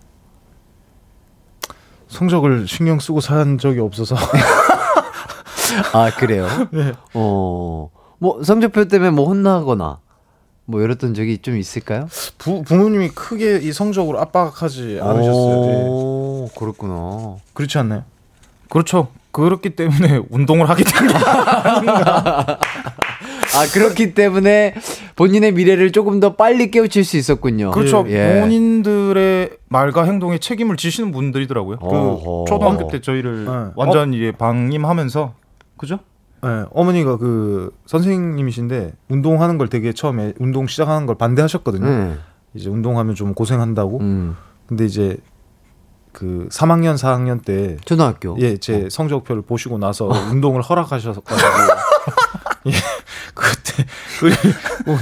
성적을 신경 쓰고 산 적이 없어서 <laughs> 아, 그래요? <laughs> 네. 어, 뭐, 성적표 때문에 뭐 혼나거나, 뭐, 이랬던 적이 좀 있을까요? 부, 부모님이 크게 이 성적으로 압박하지 않으셨어요. 네. 오, 그렇구나. 그렇지 않나요? 그렇죠. 그렇기 때문에 운동을 하게 됩니다. <laughs> 아, 그렇기 때문에 본인의 미래를 조금 더 빨리 깨우칠 수 있었군요. 그렇죠. 예. 본인들의 말과 행동에 책임을 지시는 분들이더라고요. 그 초등학교 때 저희를 네. 완전히 방임하면서 그죠? 네, 어머니가 그 선생님이신데 운동하는 걸 되게 처음에 운동 시작하는 걸 반대하셨거든요. 네. 이제 운동하면 좀 고생한다고. 음, 근데 이제 그 3학년 4학년 때 초등학교. 예, 제 성적표를 보시고 나서 <laughs> 운동을 허락하셔가지고 <laughs> 예, <laughs> 그때 그리고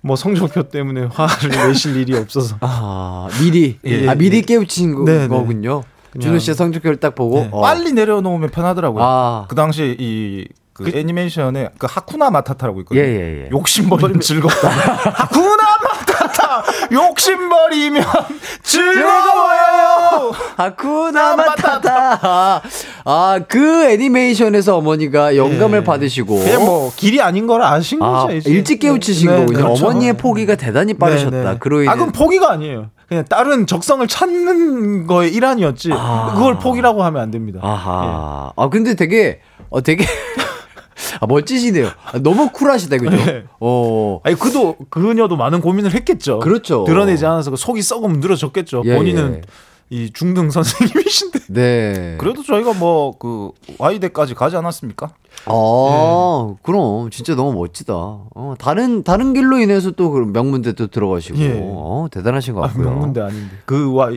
뭐 성적표 때문에 화를 내실 일이 없어서 아, 미리. 예, 아, 미리 예. 깨우친 거, 네, 네. 거군요. 그냥- 준호 씨의 성적표를 딱 보고. 네. 어. 빨리 내려놓으면 편하더라고요. 아. 그 당시에 이그 애니메이션에 그 하쿠나 마타타라고 있거든요. 예, 예, 예. 욕심버리면 <laughs> 즐겁다. 하쿠나 욕심버리면 <laughs> 즐거워요. 하쿠나 마타타. 아, 그 애니메이션에서 어머니가 영감을 예. 받으시고. 그냥 뭐 길이 아닌 걸 아신 아, 거죠. 이제. 일찍 깨우치신 네, 거군요. 그렇죠. 어머니의 포기가 대단히 빠르셨다. 네, 네. 그로 인해 아, 그럼 포기가 아니에요. 그냥 다른 적성을 찾는 거의 일환이었지. 아. 그걸 포기라고 하면 안 됩니다. 아하. 아, 근데 되게, 어, 되게, 아, 멋지시네요. 아, 너무 쿨하시다, 그죠? 네. 어. 아니 그도 그녀도 많은 고민을 했겠죠. 그렇죠. 드러내지 않아서 그 속이 썩으면 늘어졌겠죠. 예, 본인은 예. 이 중등 선생님이신데. 네. 그래도 저희가 뭐그 Y대까지 가지 않았습니까? 아, 그럼 진짜 너무 멋지다. 어, 다른 다른 길로 인해서 또 그런 명문대 또 들어가시고, 예. 어, 대단하신 것 아, 같고요. 명문대 아닌데. 그 와.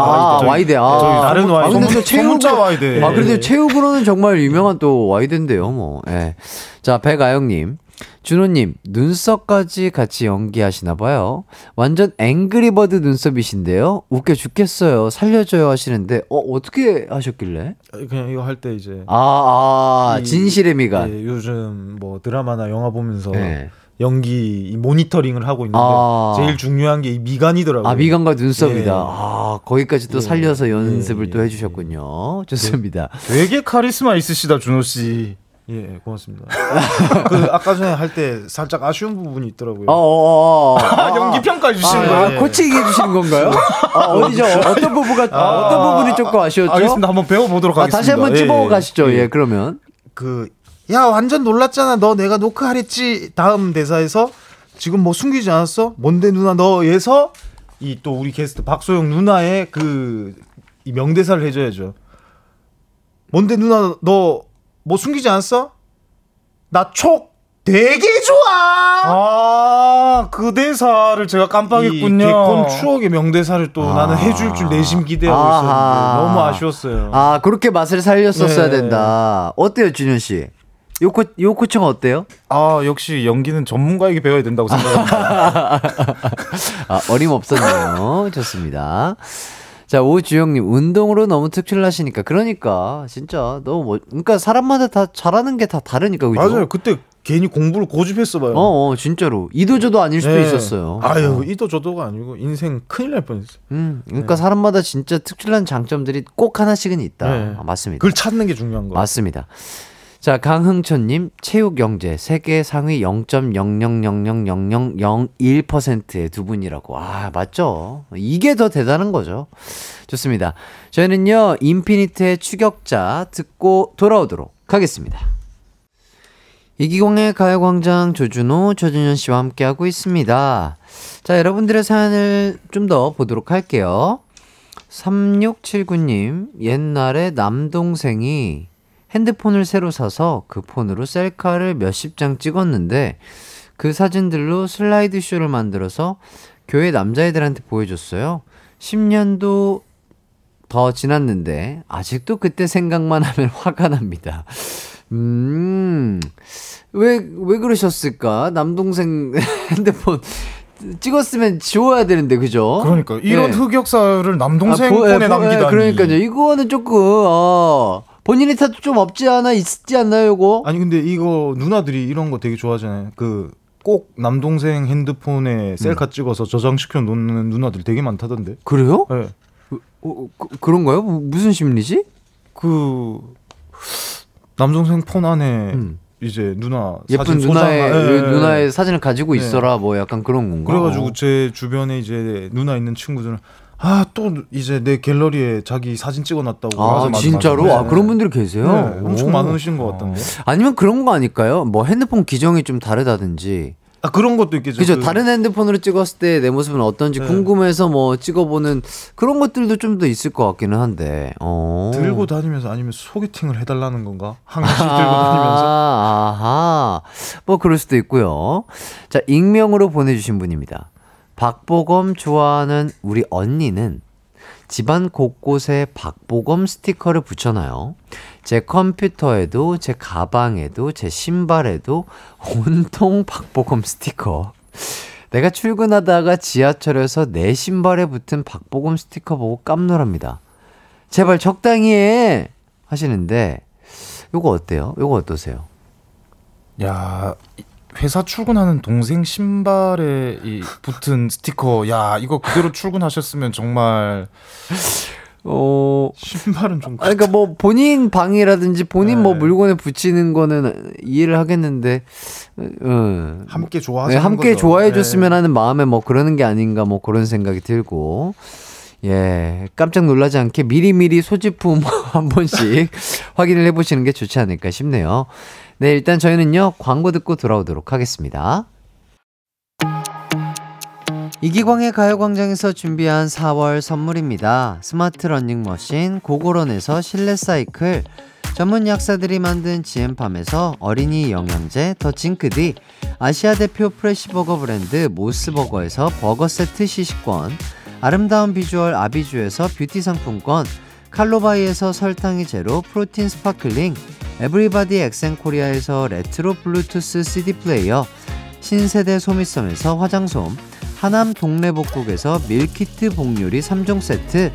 아, 와이대. 아, 저희 다른 아, 와이대. 근데 소문자 체육으로, Y대. 아, 그래도 체육으로는 정말 유명한 또 와이대인데요, 뭐. 예. 자, 백아영님. 준호님, 눈썹까지 같이 연기하시나 봐요. 완전 앵그리버드 눈썹이신데요. 웃겨 죽겠어요. 살려줘요 하시는데, 어, 어떻게 하셨길래? 그냥 이거 할 때 이제 아, 아, 이- 진실의 미간. 예, 요즘 뭐 드라마나 영화 보면서 네. 연기 이 모니터링을 하고 있는데 아. 제일 중요한 게 이 미간이더라고요. 아, 미간과 눈썹이다. 예. 아, 거기까지 또 예, 살려서 예, 연습을 또 예, 해주셨군요. 좋습니다. 되게 카리스마 있으시다 준호 씨. 예, 고맙습니다. <laughs> 그 아까 전에 할 때 살짝 아쉬운 부분이 있더라고요. 어, 어, 어. 아, 연기 평가 주시는 아, 거예요? 아, 코치게 해주시는 건가요? 아, 어디죠? 어떤 부분가, 어떤 부분이 조금 아쉬웠죠? 알겠습니다. 한번 배워보도록 아, 하겠습니다. 다시 한번 예, 찝어 예. 가시죠. 예, 그러면. 그, 야, 완전 놀랐잖아. 너 내가 노크하랬지. 다음 대사에서 지금 뭐 숨기지 않았어? 뭔데 누나 너에서 이 또 우리 게스트 박소영 누나의 그 이 명대사를 해줘야죠. 뭔데 누나 너 뭐 숨기지 않았어? 나 촉 되게 좋아. 아, 그 대사를 제가 이 깜빡했군요. 개콘 추억의 명대사를 또 아. 나는 해줄 줄 내심 기대하고 아하. 있었는데 너무 아쉬웠어요. 아, 그렇게 맛을 살렸었어야 네. 된다. 어때요, 준현 씨? 요 코, 요 코칭 어때요? 아, 역시 연기는 전문가에게 배워야 된다고 생각합니다. <laughs> 아, 어림없었네요. 좋습니다. 자, 오주영님, 운동으로 너무 특출나시니까. 그러니까, 진짜, 너무 멋, 그러니까 사람마다 다 잘하는 게 다 다르니까, 그죠? 맞아요. 그때 괜히 공부를 고집했어 봐요. 어, 어, 진짜로. 이도저도 아닐 수도 네. 있었어요. 아유, 어. 이도 저도가 아니고 인생 큰일 날 뻔했어요. 음, 그러니까 사람마다 진짜 특출난 장점들이 꼭 하나씩은 있다. 네. 아, 맞습니다. 그걸 찾는 게 중요한 거. 맞습니다. 자, 강흥천님, 체육영재, 세계 상위 0.00000001%의 두 분이라고. 아, 맞죠? 이게 더 대단한 거죠. 좋습니다. 저희는요, 인피니트의 추격자 듣고 돌아오도록 하겠습니다. 이기공의 가요광장 조준호, 조준현 씨와 함께하고 있습니다. 자, 여러분들의 사연을 좀 더 보도록 할게요. 3679님, 옛날에 남동생이 핸드폰을 새로 사서 그 폰으로 셀카를 몇십 장 찍었는데 그 사진들로 슬라이드 쇼를 만들어서 교회 남자애들한테 보여줬어요. 10년도 더 지났는데 아직도 그때 생각만 하면 <laughs> 화가 납니다. 음, 왜, 왜 그러셨을까? 남동생 <laughs> 핸드폰 찍었으면 지워야 되는데, 그죠? 그러니까 이런 네. 흑역사를 남동생 아, 보- 폰에 예, 남기다니. 예, 그러니까요. 이거는 조금, 어, 본인의 탓도 좀 없지 않아? 있지 않나요, 이거? 아니 근데 이거 누나들이 이런 거 되게 좋아하잖아요. 그 꼭 남동생 핸드폰에 셀카 찍어서 저장시켜 놓는 누나들 되게 많다던데. 그래요? 예. 어, 그, 그런가요? 뭐, 무슨 심리지? 그 남동생 폰 안에 음. 이제 누나 예쁜 사진 누나의, 예, 예, 예. 누나의 사진을 가지고 네. 있어라, 뭐 약간 그런 건가? 그래가지고 어. 제 주변에 이제 누나 있는 친구들은 아 또 이제 내 갤러리에 자기 사진 찍어놨다고. 아, 맞아, 맞아, 진짜로? 맞아. 아, 그런 분들이 계세요? 네, 엄청 오. 많으신 것 같던데. 아니면 그런 거 아닐까요? 뭐 핸드폰 기종이 좀 다르다든지. 아 그런 것도 있겠죠. 그죠? 그- 다른 핸드폰으로 찍었을 때 내 모습은 어떤지 네. 궁금해서 뭐 찍어보는 그런 것들도 좀 더 있을 것 같기는 한데. 어. 들고 다니면서 아니면 소개팅을 해달라는 건가? 한 개씩 들고 다니면서. 아, 아하. 뭐 그럴 수도 있고요. 자, 익명으로 보내주신 분입니다. 박보검 좋아하는 우리 언니는 집안 곳곳에 박보검 스티커를 붙여놔요. 제 컴퓨터에도, 제 가방에도, 제 신발에도 온통 박보검 스티커. 내가 출근하다가 지하철에서 내 신발에 붙은 박보검 스티커 보고 깜놀합니다. 제발 적당히 해! 하시는데, 요거 어때요? 요거 어떠세요? 야 이- 회사 출근하는 동생 신발에 이 붙은 스티커 야 이거 그대로 출근하셨으면 정말 어, 신발은 좀. 아니, 그러니까 뭐 본인 방이라든지 본인 네. 뭐 물건에 붙이는 거는 이해를 하겠는데, 어, 함께 네, 좋아하시는 함께 거죠. 좋아해 줬으면 네. 하는 마음에 뭐 그러는 게 아닌가 뭐 그런 생각이 들고, 예, 깜짝 놀라지 않게 미리미리 소지품 <laughs> 한 번씩 확인을 해보시는 게 좋지 않을까 싶네요. 네, 일단 저희는요, 광고 듣고 돌아오도록 하겠습니다. 이기광의 가요광장에서 준비한 4월 선물입니다. 스마트 러닝머신, 고고런에서 실내 사이클, 전문 약사들이 만든 지엠팜에서 어린이 영양제 더 징크디, 아시아 대표 fresh버거 브랜드 모스버거에서 버거 세트 시식권, 아름다운 비주얼 아비주에서 뷰티 상품권, 칼로바이에서 설탕이 제로 프로틴 sparkling, 에브리바디 엑센코리아에서 레트로 블루투스 CD 플레이어, 신세대 소미섬에서 화장솜, 하남 동래복국에서 밀키트 복요리 3종 세트,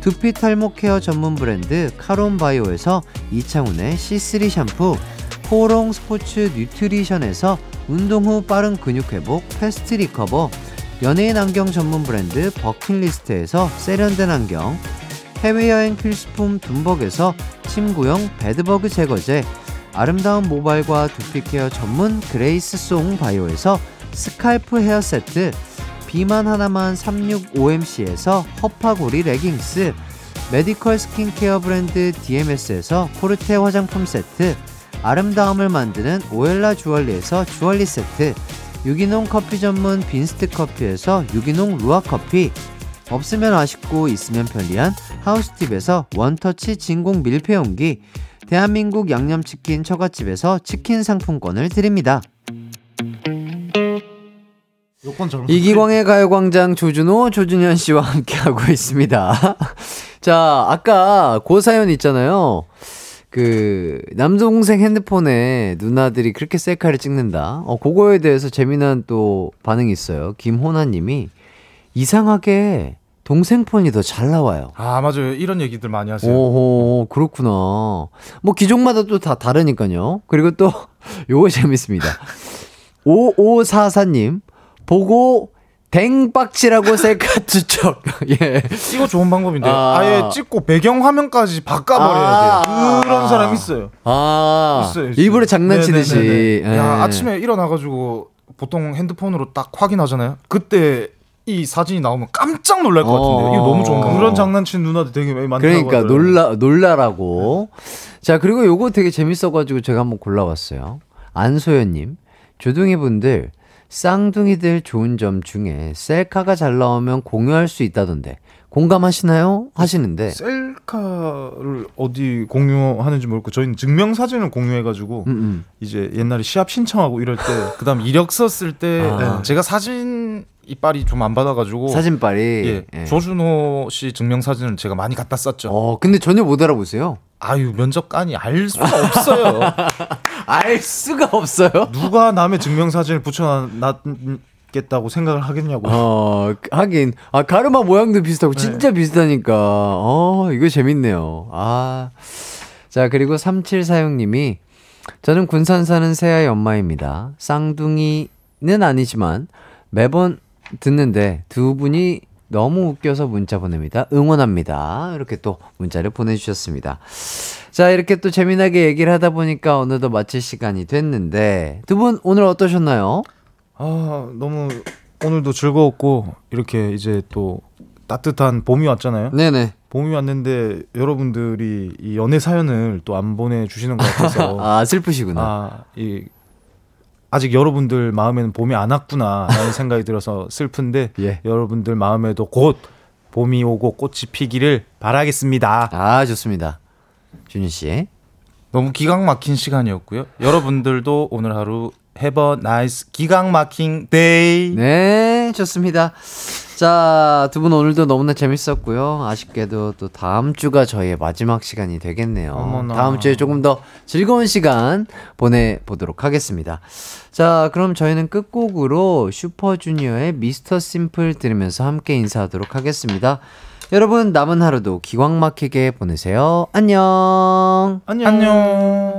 두피 탈모 케어 전문 브랜드 카론바이오에서 이창훈의 C3 샴푸, 포롱 스포츠 뉴트리션에서 운동 후 빠른 근육 회복 패스트 리커버, 연예인 안경 전문 브랜드 버킷리스트에서 세련된 안경, 해외여행 필수품 둠벅에서 침구용 bedbug 제거제, 아름다운 모발과 두피 케어 전문 그레이스 송 바이오에서 scalp 헤어 세트, 비만 하나만 365MC에서 허파고리 레깅스, 메디컬 스킨케어 브랜드 DMS에서 코르테 화장품 세트, 아름다움을 만드는 오엘라 주얼리에서 주얼리 세트, 유기농 커피 전문 빈스트 커피에서 유기농 루아 커피, 없으면 아쉽고 있으면 편리한 하우스팁에서 원터치 진공 밀폐용기, 대한민국 양념치킨 처갓집에서 치킨 상품권을 드립니다. 이기광의 가요광장 조준호, 조준현 씨와 함께하고 있습니다. <laughs> 자, 아까 고 사연 있잖아요. 그, 남동생 핸드폰에 누나들이 그렇게 셀카를 찍는다. 어, 그거에 대해서 재미난 또 반응이 있어요. 김호나 님이 이상하게 동생 폰이 더 잘 나와요. 아 맞아요 이런 얘기들 많이 하세요. 오호, 그렇구나. 뭐, 기종마다 또 다 다르니까요. 그리고 또, <laughs> 요거 재밌습니다. 5544님, 보고 댕빡치라고 셀카 투척. <laughs> 예. 이거 좋은 방법인데 아. 아. 예 찍고 배경 화면까지 바꿔버려야 아. 돼요. 그런 사람 있어요. 아. 있어요, 있어요. 일부러 장난치듯이. 네네네네. 예. 야 아침에 일어나가지고 보통 핸드폰으로 딱 확인하잖아요. 그때 이 사진이 나오면 깜짝 놀랄 것 같은데 어. 이거 너무 좋은 방법. 그런 장난치는 누나들 되게 많다고 그러니까 하더라고요. 놀라 놀라라고. 자 그리고 요거 되게 재밌어가지고 제가 한번 골라봤어요. 안소연님, 조둥이 분들 쌍둥이들 좋은 점 중에 셀카가 잘 나오면 공유할 수 있다던데 공감하시나요? 하시는데. 셀카를 어디 공유하는지 모르고 저희는 증명 사진을 공유해가지고 음, 음. 이제 옛날에 시합 신청하고 이럴 때 <laughs> 그다음 이력서 쓸때 아. 제가 사진 이빨이 좀 안 받아가지고 사진빨이. 예, 예. 조준호 씨 증명 사진을 제가 많이 갖다 썼죠. 어 근데 전혀 못 알아보세요. 아유 면접관이 알 수가 없어요. <laughs> 알 수가 없어요. 누가 남의 증명 사진을 붙여놨 겠다고 생각을 하겠냐고. 어, 하긴. 아, 가르마 모양도 비슷하고, 진짜 네. 비슷하니까. 어, 이거 재밌네요. 아. 자, 그리고 3746님이, 저는 군산 사는 새아이 엄마입니다. 쌍둥이는 아니지만, 매번 듣는데 두 분이 너무 웃겨서 문자 보냅니다. 응원합니다. 이렇게 또 문자를 보내주셨습니다. 자, 이렇게 또 재미나게 얘기를 하다 보니까 어느덧 마칠 시간이 됐는데, 두 분 오늘 어떠셨나요? 아 너무 오늘도 즐거웠고 이렇게 이제 또 따뜻한 봄이 왔잖아요. 네네. 봄이 왔는데 여러분들이 이 연애 사연을 또 안 보내주시는 것 같아서 <laughs> 아, 슬프시구나. 아, 이 아직 여러분들 마음에는 봄이 안 왔구나라는 생각이 들어서 슬픈데 <laughs> 예. 여러분들 마음에도 곧 봄이 오고 꽃이 피기를 바라겠습니다. 아, 좋습니다. 준희 씨. 너무 기강 막힌 시간이었고요. 여러분들도 오늘 하루 have a nice 기강 막힌 day. 네, 좋습니다. 자, 두 분 오늘도 너무나 재밌었고요. 아쉽게도 또 다음 주가 저희의 마지막 시간이 되겠네요. 어머나. 다음 주에 조금 더 즐거운 시간 보내보도록 하겠습니다. 자, 그럼 저희는 끝곡으로 슈퍼주니어의 미스터 심플 들으면서 함께 인사하도록 하겠습니다. 여러분, 남은 하루도 기광 막히게 보내세요. 안녕! 안녕. 안녕.